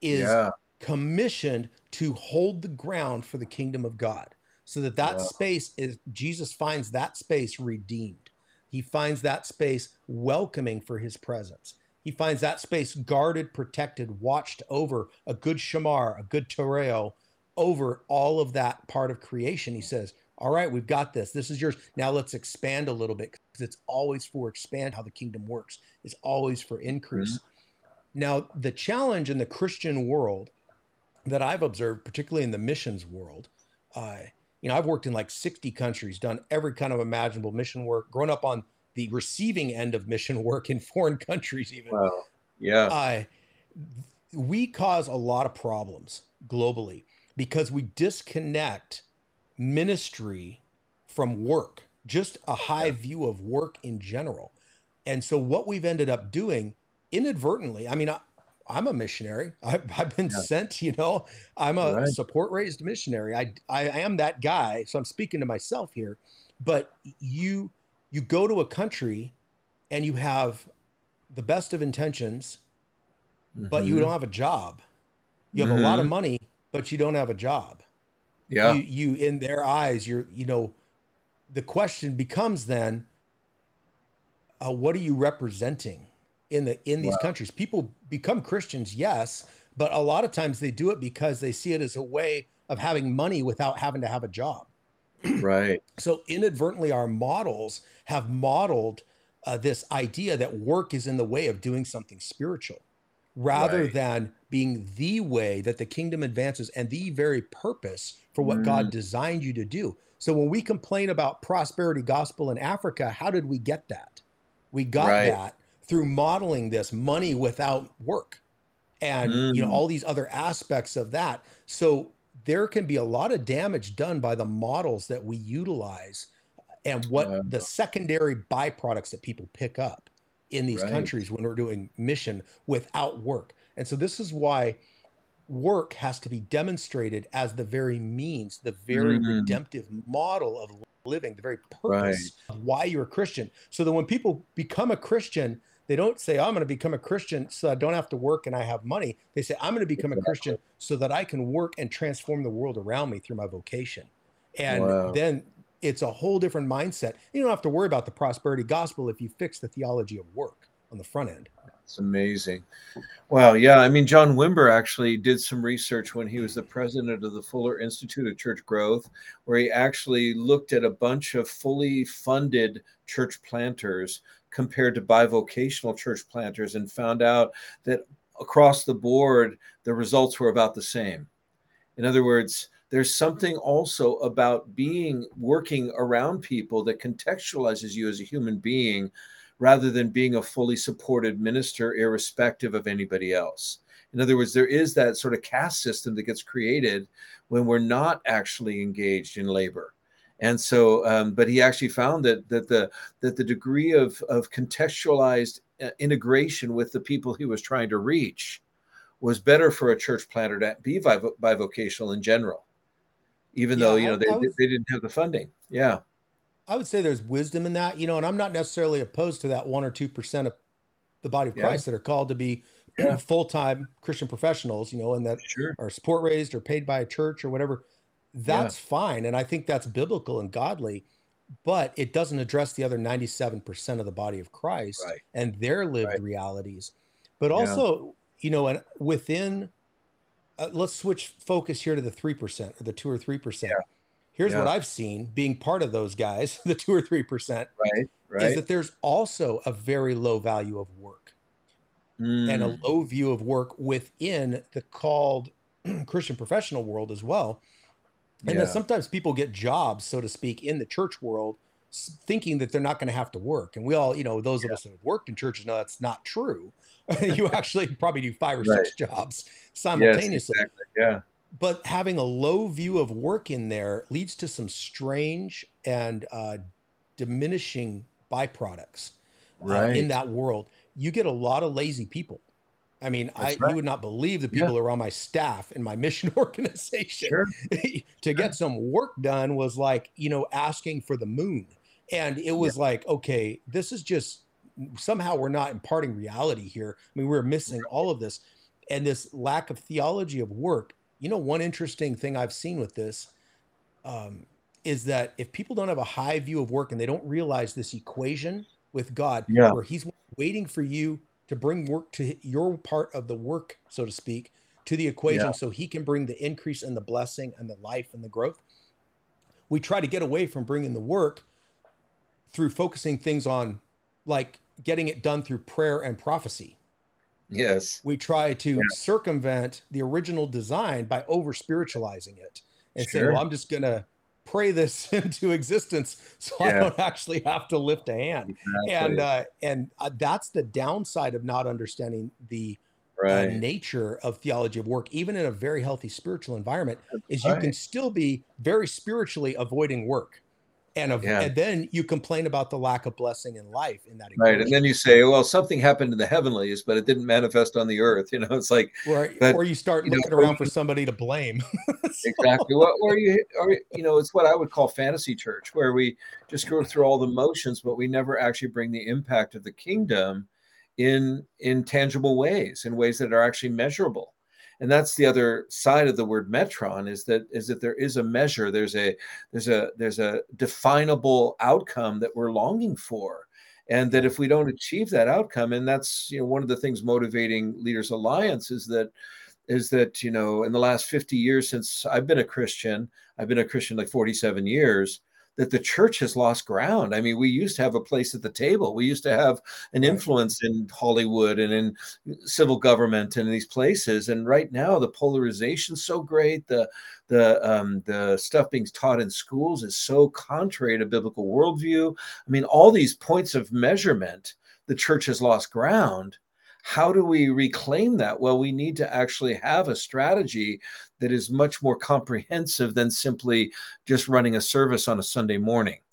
is yeah. commissioned to hold the ground for the kingdom of God so that that yeah. space is Jesus finds that space redeemed. He finds that space welcoming for his presence. He finds that space guarded, protected, watched over, a good shamar, a good tereo over all of that part of creation. He says, All right, we've got this. This is yours. Now let's expand a little bit because it's always for expand how the kingdom works, it's always for increase. Mm-hmm. Now, the challenge in the Christian world that I've observed, particularly in the missions world, uh, you know, I've worked in like 60 countries, done every kind of imaginable mission work, grown up on the receiving end of mission [LAUGHS] work in foreign countries, even.
Wow. Yeah.
Uh, we cause a lot of problems globally because we disconnect ministry from work, just a high yeah. view of work in general. And so, what we've ended up doing inadvertently, I mean, I, I'm a missionary. [LAUGHS] I've, I've been yeah. sent, you know, I'm a right. support raised missionary. I, I am that guy. So I'm speaking to myself here, but you, you go to a country and you have the best of intentions, mm-hmm. but you mm-hmm. don't have a job. You have mm-hmm. a lot of mm-hmm. money, but you don't have a job.
Yeah.
You, you, in their eyes, you're, you know, the question becomes then, uh, what are you representing? In the in these wow. countries. People become Christians, yes, but a lot of times they do it because they see it as a way of having money without having to have a job.
right. [CLEARS THROAT]
So inadvertently, our models have modeled uh, this idea that work is in the way of doing something spiritual, rather right. than being the way that the kingdom advances and the very purpose for what mm. God designed you to do. So when we complain about prosperity gospel in Africa, how did we get that? We got right. that through modeling this money without work and mm. you know mm. all these other aspects of that so there can be a lot of damage done by the models that we utilize and what the secondary byproducts that people pick up in these right. countries when we're doing mission without work. And so this is why work has to be demonstrated as the very means, the very mm. redemptive model of living, the very purpose right. of why you're a Christian. So that when people become a Christian, they don't say, I'm going to become a Christian so I don't have to work and I have money. They say, I'm going to become a Christian so that I can work and transform the world around me through my vocation. And wow. then it's a whole different mindset. You don't have to worry about the prosperity gospel if you fix the theology of work on the front end.
It's amazing. Wow. Yeah. I mean, John Wimber actually did some research when he was the president of the Fuller Institute of Church Growth, where he actually looked at a bunch of fully funded church planters compared to bivocational church planters and found out that across the board, the results were about the same. In other words, there's something also about being working around people that contextualizes you as a human being rather than being a fully supported minister, irrespective of anybody else. In other words, there is that sort of caste system that gets created when we're not actually engaged in labor. And so, um, but he actually found that that the that the degree of of contextualized uh, integration with the people he was trying to reach was better for a church planter to be bivocational in general, even yeah, though you know they, was, they didn't have the funding. Yeah.
I would say there's wisdom in that, you know, and I'm not necessarily opposed to that one or two percent of the body of Christ that are called to be yeah. full time Christian professionals, you know, and that sure. are support raised or paid by a church or whatever. That's yeah. fine, and I think that's biblical and godly, but it doesn't address the other 97% of the body of Christ right. and their lived right. realities. But also, you know, and within, uh, let's switch focus here to the three percent or the two or three percent here's yeah. what I've seen being part of those guys, [LAUGHS] the two or three percent,
right, right,
is that there's also a very low value of work mm. and a mm. low view of work within the called [CLEARS THROAT] Christian professional world as well. And yeah. then sometimes people get jobs, so to speak, in the church world, thinking that they're not going to have to work. And we all, you know, those yeah. of us that have worked in churches know that's not true. [LAUGHS] [LAUGHS] you actually probably do five or right. six jobs simultaneously. Yes, exactly.
Yeah
but having a low view of work in there leads to some strange and uh, diminishing byproducts right. uh, in that world. You get a lot of lazy people. I mean, I right. you would not believe the people yeah. on my staff in my [LAUGHS] mission organization. Sure. [LAUGHS] to get some work done was like, you know, asking for the moon. And it was yeah. like, okay, this is just somehow we're not imparting reality here. I mean, we're missing all of this. And this lack of theology of work you know, one interesting thing I've seen with this um, is that if people don't have a high view of work and they don't realize this equation with God, yeah. where He's waiting for you to bring work to your part of the work, so to speak, to the equation yeah. so He can bring the increase and the blessing and the life and the growth. We try to get away from bringing the work through focusing things on like getting it done through prayer and prophecy
Yes.
We try to yeah. circumvent the original design by over spiritualizing it and sure. say, well, I'm just going to pray this [LAUGHS] into existence so yeah. I don't actually have to lift a hand. Exactly. And uh, and uh, that's the downside of not understanding the uh, right. uh, nature of theology of work, even in a very healthy spiritual environment, that's is right. you can still be very spiritually avoiding work and, of, yeah. and then you complain about the lack of blessing in life in that
equation. right and then you say well something happened in the heavenlies but it didn't manifest on the earth [LAUGHS] you know it's like
or, but, or you start you looking know, around for somebody to blame [LAUGHS]
so. exactly well, or you or you know it's what i would call fantasy church where we just go through all the motions but we never actually bring the impact of the kingdom in in tangible ways in ways that are actually measurable and that's the other side of the word metron is that is that there is a measure there's a there's a there's a definable outcome that we're longing for. And that if we don't achieve that outcome and that's you know one of the things motivating leaders alliance is that is that you know in the last 50 years since i've been a christian i've been a christian like 47 years that the church has lost ground. I mean, we used to have a place at the table. We used to have an influence in Hollywood and in civil government and in these places. And right now, the polarization is so great. The the um, the stuff being taught in schools is so contrary to biblical worldview. I mean, all these points of measurement, the church has lost ground how do we reclaim that? Well, we need to actually have a strategy that is much more comprehensive than simply just running a service on a Sunday morning. [LAUGHS]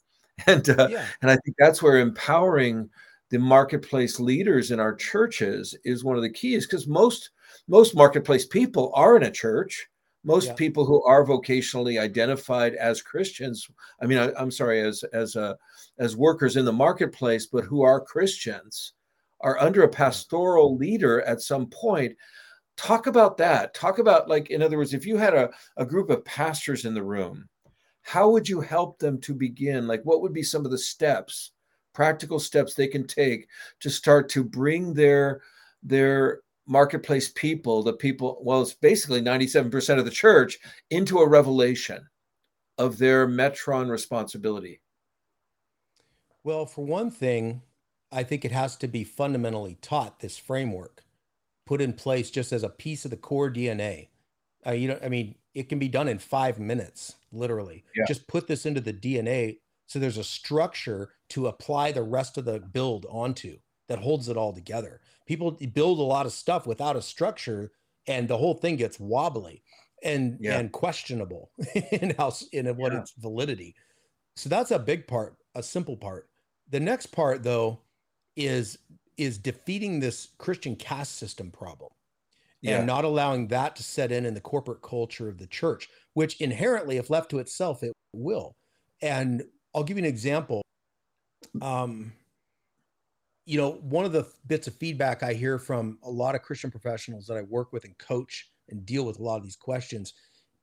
And uh, yeah. and I think that's where empowering the marketplace leaders in our churches is one of the keys because most most marketplace people are in a church most yeah. people who are vocationally identified as christians i mean I, am sorry as as uh, as workers in the marketplace but who are christians are under a pastoral leader at some point talk about that. Talk about like in other words if you had a, a group of pastors in the room how would you help them to begin? Like what would be some of the steps practical steps they can take to start to bring their their marketplace people the people well it's basically 97% of the church into a revelation of their metron responsibility?
Well for one thing i think it has to be fundamentally taught this framework put in place just as a piece of the core dna uh, you know i mean it can be done in five minutes literally yeah. just put this into the dna so there's a structure to apply the rest of the build onto that holds it all together. People build a lot of stuff without a structure and the whole thing gets wobbly and yeah. and questionable [LAUGHS] in how in what yeah. its validity. So that's a big part, a simple part. The next part though is is defeating this Christian caste system problem yeah. and not allowing that to set in in the corporate culture of the church, which inherently, if left to itself, it will. And I'll give you an example. Um, you know, one of the bits of feedback I hear from a lot of Christian professionals that I work with and coach and deal with a lot of these questions,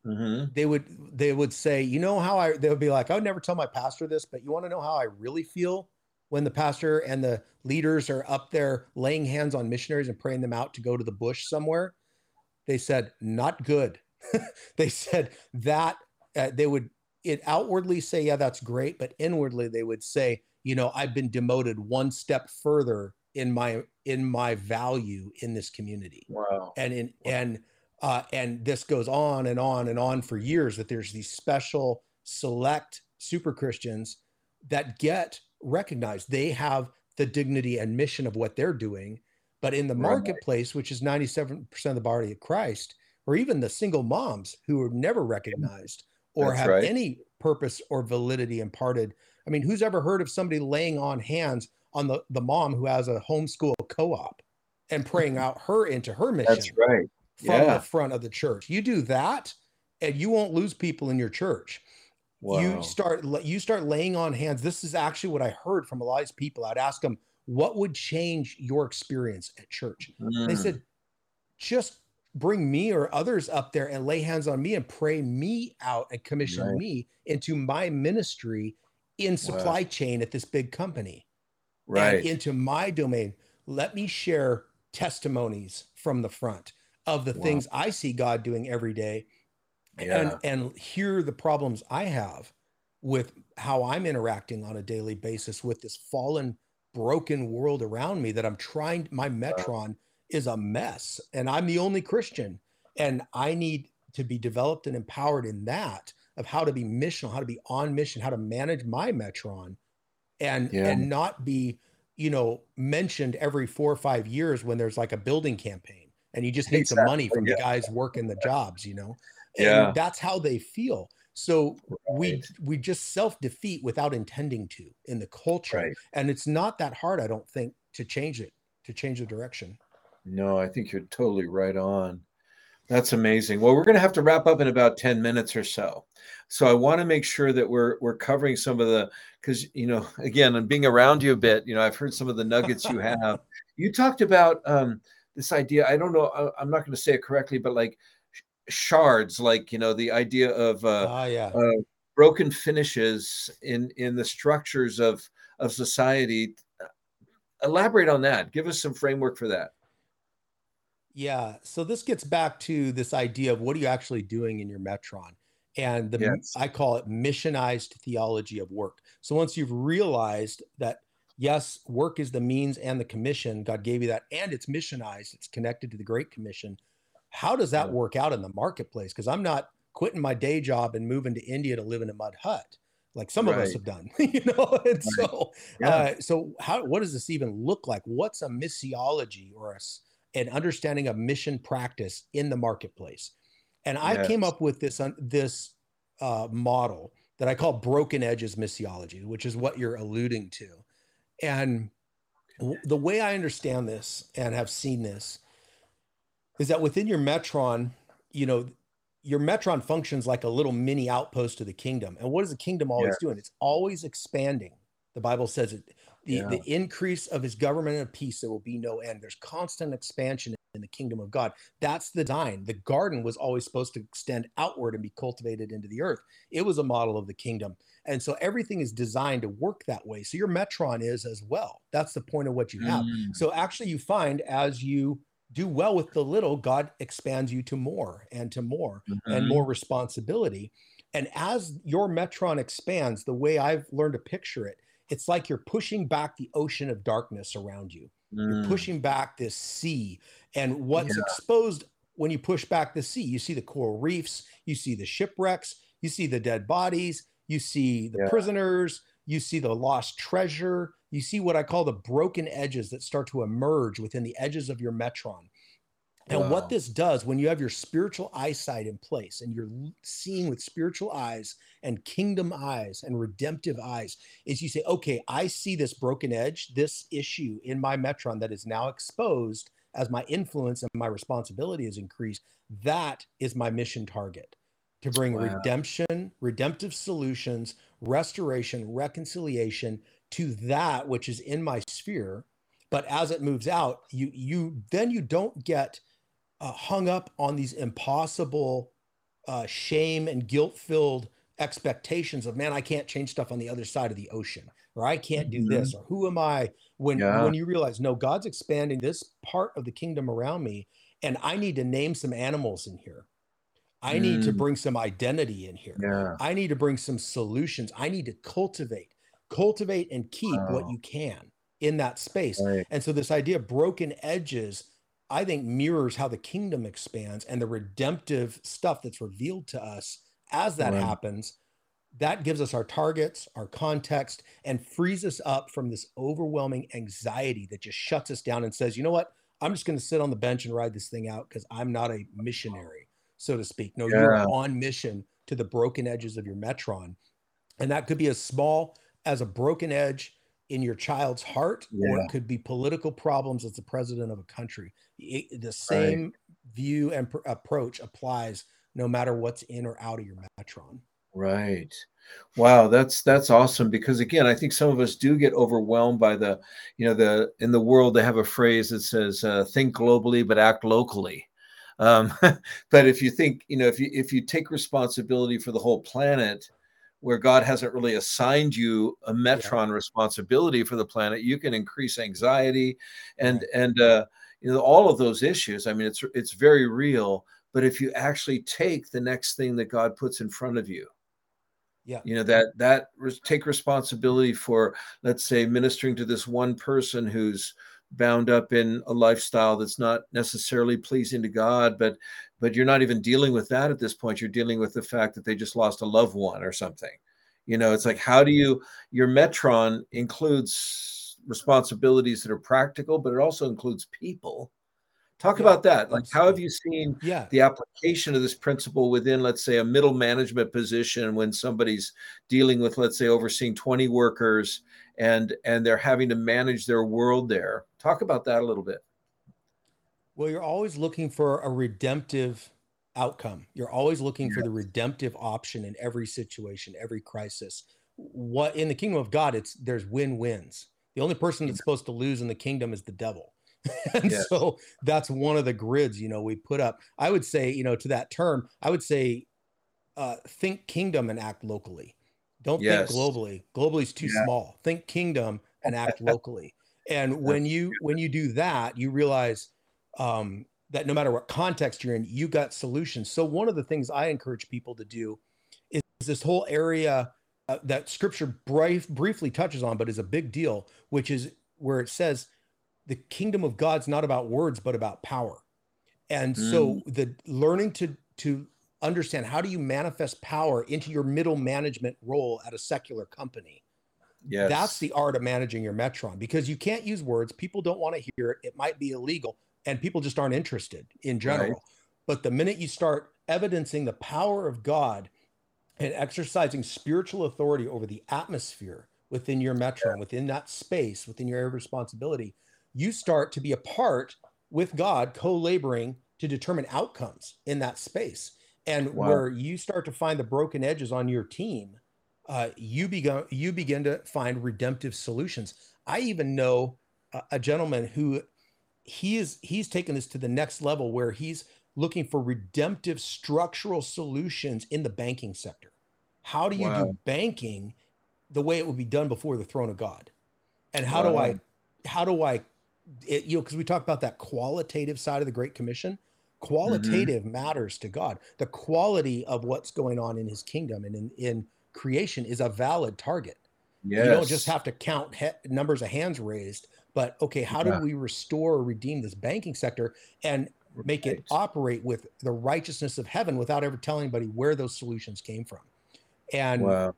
mm-hmm. they would they would say, you know how I they would be like, I would never tell my pastor this, but you want to know how I really feel when the pastor and the leaders are up there laying hands on missionaries and praying them out to go to the bush somewhere. They said, not good. [LAUGHS] they said that uh, they would it outwardly say, yeah, that's great, but inwardly they would say, you know, I've been demoted one step further in my in my value in this community.
Wow.
And in
wow.
and uh, and this goes on and on and on for years that there's these special select super Christians that get recognized. They have the dignity and mission of what they're doing. But in the marketplace, which is 97% of the body of Christ, or even the single moms who are never recognized, or That's have right. any purpose or validity imparted. I mean, who's ever heard of somebody laying on hands on the, the mom who has a homeschool co-op and praying out her into her [LAUGHS] mission?
That's right.
From yeah. the front of the church. You do that and you won't lose people in your church. Wow. You start you start laying on hands. This is actually what I heard from a lot of these people. I'd ask them, what would change your experience at church? Mm. They said, just bring me or others up there and lay hands on me and pray me out and commission right. me into my ministry in supply wow. chain at this big company
right
and into my domain let me share testimonies from the front of the wow. things i see god doing every day yeah. and and hear the problems i have with how i'm interacting on a daily basis with this fallen broken world around me that i'm trying my metron is a mess and i'm the only christian and i need to be developed and empowered in that of how to be missional how to be on mission how to manage my metron and yeah. and not be you know mentioned every four or five years when there's like a building campaign and you just need exactly. some money from yeah. the guys working the jobs you know and yeah that's how they feel so right. we we just self defeat without intending to in the culture right. and it's not that hard i don't think to change it to change the direction
no, I think you're totally right on. That's amazing. Well, we're going to have to wrap up in about 10 minutes or so. So I want to make sure that we're we're covering some of the cuz you know, [LAUGHS] again, I'm being around you a bit, you know, I've heard some of the nuggets you [LAUGHS] have. you talked about um this idea, I don't know, I, am not going to say it correctly, but like shards, like, you know, the idea of uh,
oh, yeah.
uh broken finishes in in the structures of of society. Elaborate on that. Give us some framework for that.
Yeah. So this gets back to this idea of what are you actually doing in your Metron? And the yes. I call it missionized theology of work. So once you've realized that yes, work is the means and the commission, God gave you that, and it's missionized, it's connected to the Great Commission. How does that work out in the marketplace? Because I'm not quitting my day job and moving to India to live in a mud hut like some right. of us have done, [LAUGHS] you know. [LAUGHS] And right. so, yeah. uh, so how what does this even look like? What's a missiology or a an understanding of mission practice in the marketplace. And I yes. came up with this this uh, model that I call broken edges missiology, which is what you're alluding to. And The way I understand this and have seen this is that within your Metron, you know, your Metron functions like a little mini outpost of the kingdom. And what is the kingdom always yeah. doing? It's always expanding. The Bible says it the, yeah. the increase of his government and peace, there will be no end. There's constant expansion in the kingdom of God. That's the design. The garden was always supposed to extend outward and be cultivated into the earth. It was a model of the kingdom. And so everything is designed to work that way. So your Metron is as well. That's the point of what you have. Mm. So actually, you find as you do well with the little, God expands you to more and to more mm-hmm. and more responsibility. And as your Metron expands, the way I've learned to picture it, it's like you're pushing back the ocean of darkness around you. Mm. You're pushing back this sea. And what's yeah. exposed when you push back the sea, you see the coral reefs, you see the shipwrecks, you see the dead bodies, you see the yeah. prisoners, you see the lost treasure, you see what I call the broken edges that start to emerge within the edges of your metron. And wow. what this does when you have your spiritual eyesight in place and you're seeing with spiritual eyes and kingdom eyes and redemptive eyes is you say, okay, I see this broken edge, this issue in my metron that is now exposed as my influence and my responsibility is increased. That is my mission target to bring wow. redemption, redemptive solutions, restoration, reconciliation to that which is in my sphere. But as it moves out, you you then you don't get uh, hung up on these impossible uh, shame and guilt filled expectations of man i can't change stuff on the other side of the ocean or i can't do mm-hmm. this or who am i when yeah. when you realize no god's expanding this part of the kingdom around me and i need to name some animals in here i mm. need to mm. bring some identity in here yeah. i need to bring some solutions i need to cultivate cultivate and keep wow. what you can in that space right. and so this idea of broken edges I think mirrors how the kingdom expands and the redemptive stuff that's revealed to us as that right. happens. That gives us our targets, our context, and frees us up from this overwhelming anxiety that just shuts us down and says, you know what? I'm just going to sit on the bench and ride this thing out because I'm not a missionary, so to speak. No, yeah. you're on mission to the broken edges of your metron. And that could be as small as a broken edge in your child's heart, yeah. or it could be political problems as the president of a country. It, the same right. view and pr- approach applies no matter what's in or out of your metron.
Right. Wow, that's that's awesome because again, I think some of us do get overwhelmed by the, you know, the in the world they have a phrase that says uh, "think globally but act locally." Um, [LAUGHS] but if you think, you know, if you if you take responsibility for the whole planet, where God hasn't really assigned you a metron yeah. responsibility for the planet, you can increase anxiety and and uh, you know all of those issues. I mean, it's it's very real. But if you actually take the next thing that God puts in front of you,
yeah,
you know that that take responsibility for, let's say, ministering to this one person who's bound up in a lifestyle that's not necessarily pleasing to God, but but you're not even dealing with that at this point. You're dealing with the fact that they just lost a loved one or something. You know, it's like how do you your metron includes responsibilities that are practical, but it also includes people. Talk yeah, about that. Like, how have you seen
yeah.
the application of this principle within, let's say, a middle management position when somebody's dealing with, let's say, overseeing 20 workers and and they're having to manage their world there? Talk about that a little bit.
Well, you're always looking for a redemptive outcome. You're always looking for the redemptive option in every situation, every crisis. What in the kingdom of God, it's there's win-wins. The only person that's supposed to lose in the kingdom is the devil. [LAUGHS] and so that's one of the grids, you know, we put up. I would say, you know, to that term, I would say uh, think kingdom and act locally. Don't yes. think globally. Globally is too yeah. small. Think kingdom and act [LAUGHS] locally. And when you when you do that, you realize um, that no matter what context you're in, you got solutions. So one of the things I encourage people to do is this whole area uh, that Scripture brief, briefly touches on, but is a big deal, which is where it says the kingdom of God's not about words, but about power. And mm. so the learning to to understand how do you manifest power into your middle management role at a secular company
Yes.
That's the art of managing your Metron because you can't use words. People don't want to hear it. It might be illegal and people just aren't interested in general. Right. But the minute you start evidencing the power of God and exercising spiritual authority over the atmosphere within your metron, within that space, within your area of responsibility, you start to be a part with God, co-laboring to determine outcomes in that space. And wow. where you start to find the broken edges on your team, uh, you begin you begin to find redemptive solutions. I even know a, a gentleman who he is he's taken this to the next level where he's looking for redemptive structural solutions in the banking sector. How do you wow. do banking the way it would be done before the throne of God? And how wow. do I how do I it, you know because we talk about that qualitative side of the Great Commission. Qualitative mm-hmm. matters to God. The quality of what's going on in His kingdom and in, in creation is a valid target. Yes. You don't just have to count he- numbers of hands raised, but okay, how yeah. do we restore or redeem this banking sector and make it operate with the righteousness of heaven without ever telling anybody where those solutions came from? And wow.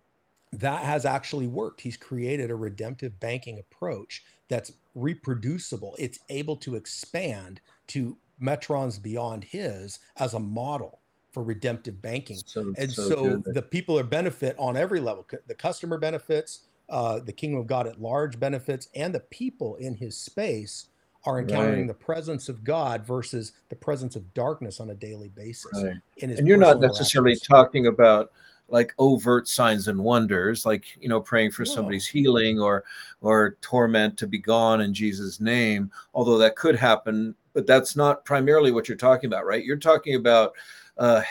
that has actually worked. He's created a redemptive banking approach that's reproducible. It's able to expand to metrons beyond his as a model for redemptive banking. So, and so, so the people are benefit on every level. The customer benefits, uh, the kingdom of God at large benefits, and the people in his space are encountering right. the presence of God versus the presence of darkness on a daily basis. Right.
and you're not necessarily talking about like overt signs and wonders, like you know, praying for yeah. somebody's healing or or torment to be gone in Jesus' name. Although that could happen, but that's not primarily what you're talking about, right? You're talking about uh,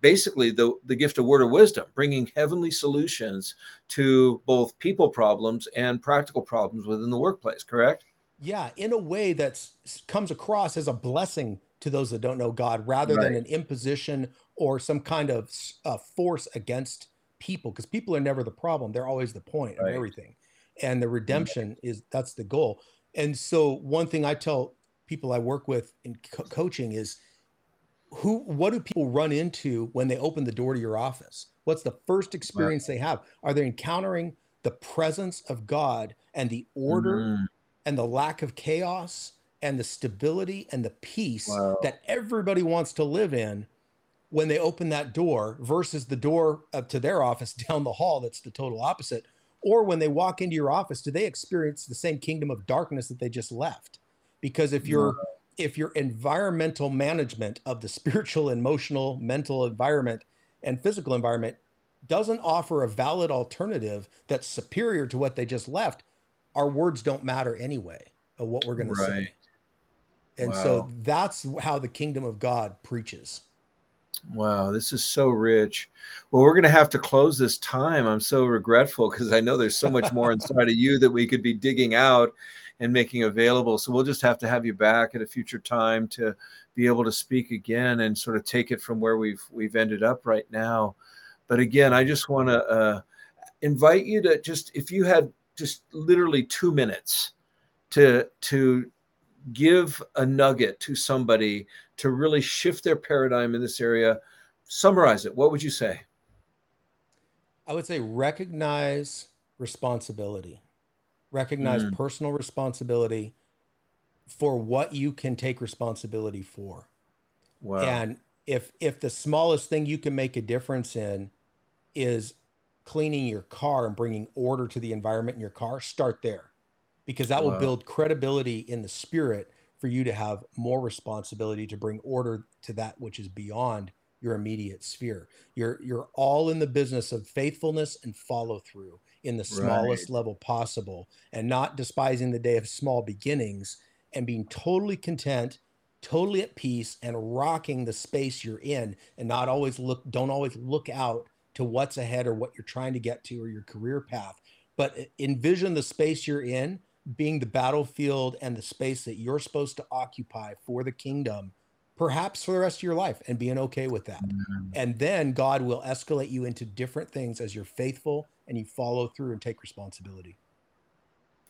basically the, the gift of word of wisdom, bringing heavenly solutions to both people problems and practical problems within the workplace, correct?
Yeah, in a way that comes across as a blessing to those that don't know God rather right. than an imposition or some kind of uh, force against people because people are never the problem. They're always the point right. of everything. And the redemption right. is that's the goal. And so, one thing I tell people I work with in co- coaching is who what do people run into when they open the door to your office what's the first experience right. they have are they encountering the presence of god and the order mm-hmm. and the lack of chaos and the stability and the peace wow. that everybody wants to live in when they open that door versus the door up to their office [LAUGHS] down the hall that's the total opposite or when they walk into your office do they experience the same kingdom of darkness that they just left because if you're if your environmental management of the [LAUGHS] spiritual, emotional, mental environment and physical environment doesn't offer a valid alternative that's superior to what they just left, our words don't matter anyway of what we're going right. to say. And wow. so that's how the kingdom of God preaches.
Wow, this is so rich. Well, we're going to have to close this time. I'm so regretful because I know there's so much more [LAUGHS] inside of you that we could be digging out and making available. So we'll just have to have you back at a future time to be able to speak again and sort of take it from where we've we've ended up right now. But again, I just want to uh, invite you to just if you had just literally two minutes to to give a nugget to somebody to really shift their paradigm in this area summarize it what would you say
i would say recognize responsibility recognize mm. personal responsibility for what you can take responsibility for. Wow. And if if the smallest thing you can make a difference in is cleaning your car and bringing order to the environment in your car, start there. Because that wow. will build credibility in the spirit for you to have more responsibility to bring order to that which is beyond your immediate sphere. You're you're all in the business of faithfulness and follow through in the smallest right. level possible and not despising the day of small beginnings and being totally content totally at peace and rocking the space you're in and not always look don't always look out to what's ahead or what you're trying to get to or your career path but envision the space you're in being the battlefield and the space that you're supposed to occupy for the kingdom perhaps for the rest of your life and being okay with that. Mm-hmm. And then God will escalate you into different things as you're faithful and you follow through and take responsibility.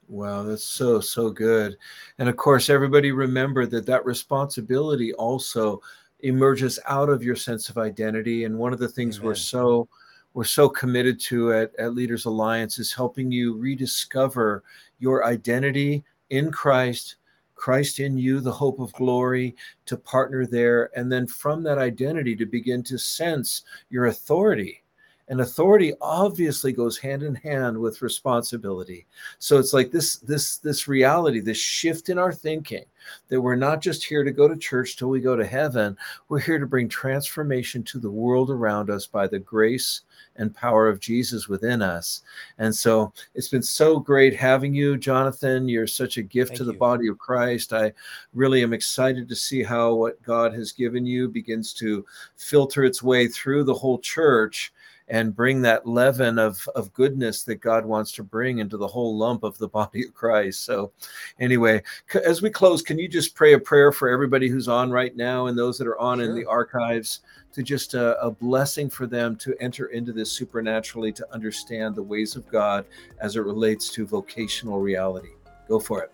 Wow, that's so so good. And of course, everybody remember that that responsibility also emerges out of your sense of identity and one of the things Amen. we're so we're so committed to at, at Leaders Alliance is helping you rediscover your identity in Christ Christ in you, the hope of glory, to partner there. And then from that identity to begin to sense your authority and authority obviously goes hand in hand with responsibility so it's like this this this reality this shift in our thinking that we're not just here to go to church till we go to heaven we're here to bring transformation to the world around us by the grace and power of Jesus within us. And so it's been so great having you, Jonathan. You're such a gift Thank to the you. body of Christ. I really am excited to see how what God has given you begins to filter its way through the whole church and bring that leaven of, of goodness that God wants to bring into the whole lump of the [LAUGHS] body of Christ. So, anyway, as we close, can you just pray a prayer for everybody who's on right now and those that are on sure. in the archives to just a, a blessing for them to enter into this supernaturally to understand the ways of God as it relates to vocational reality? Go for it.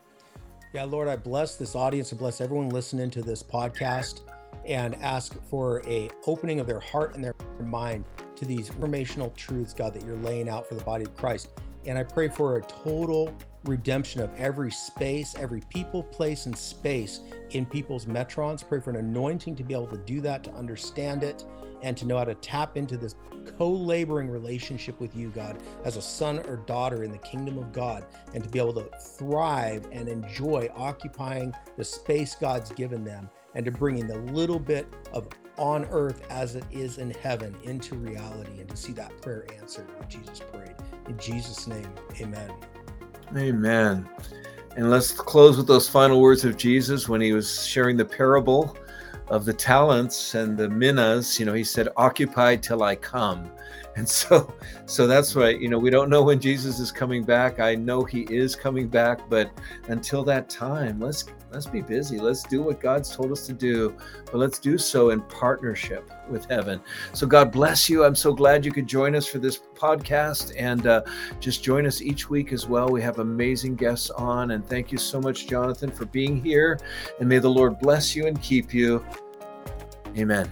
Yeah, Lord, I bless this audience and bless everyone listening to this podcast and ask for a opening of their heart and their mind to these informational truths, God, that you're laying out for the body of Christ. And I pray for a total redemption of every space, every people, place, and space in people's metrons. Pray for an anointing to be able to do that, to understand it, and to know how to tap into this co laboring relationship with you, God, as a son or daughter in the kingdom of God, and to be able to thrive and enjoy occupying the space God's given them, and to bringing the little bit of on earth as it is in heaven into reality and to see that prayer answered Jesus prayed. In Jesus' name, amen.
Amen. And let's close with those final words of Jesus when he was sharing the parable of the talents and the minas. You know, he said, Occupy till I come. [LAUGHS] And so, so that's why, you know, we don't know when Jesus is coming back. I know he is coming back, but until that time, let's let's be busy. Let's do what God's told us to do, but let's do so in partnership with heaven. So God bless you. I'm so glad you could join us for this podcast and uh, just join us each week as well. We have amazing guests on, and thank you so much, Jonathan, for being here. And may the Lord bless you and keep you. Amen.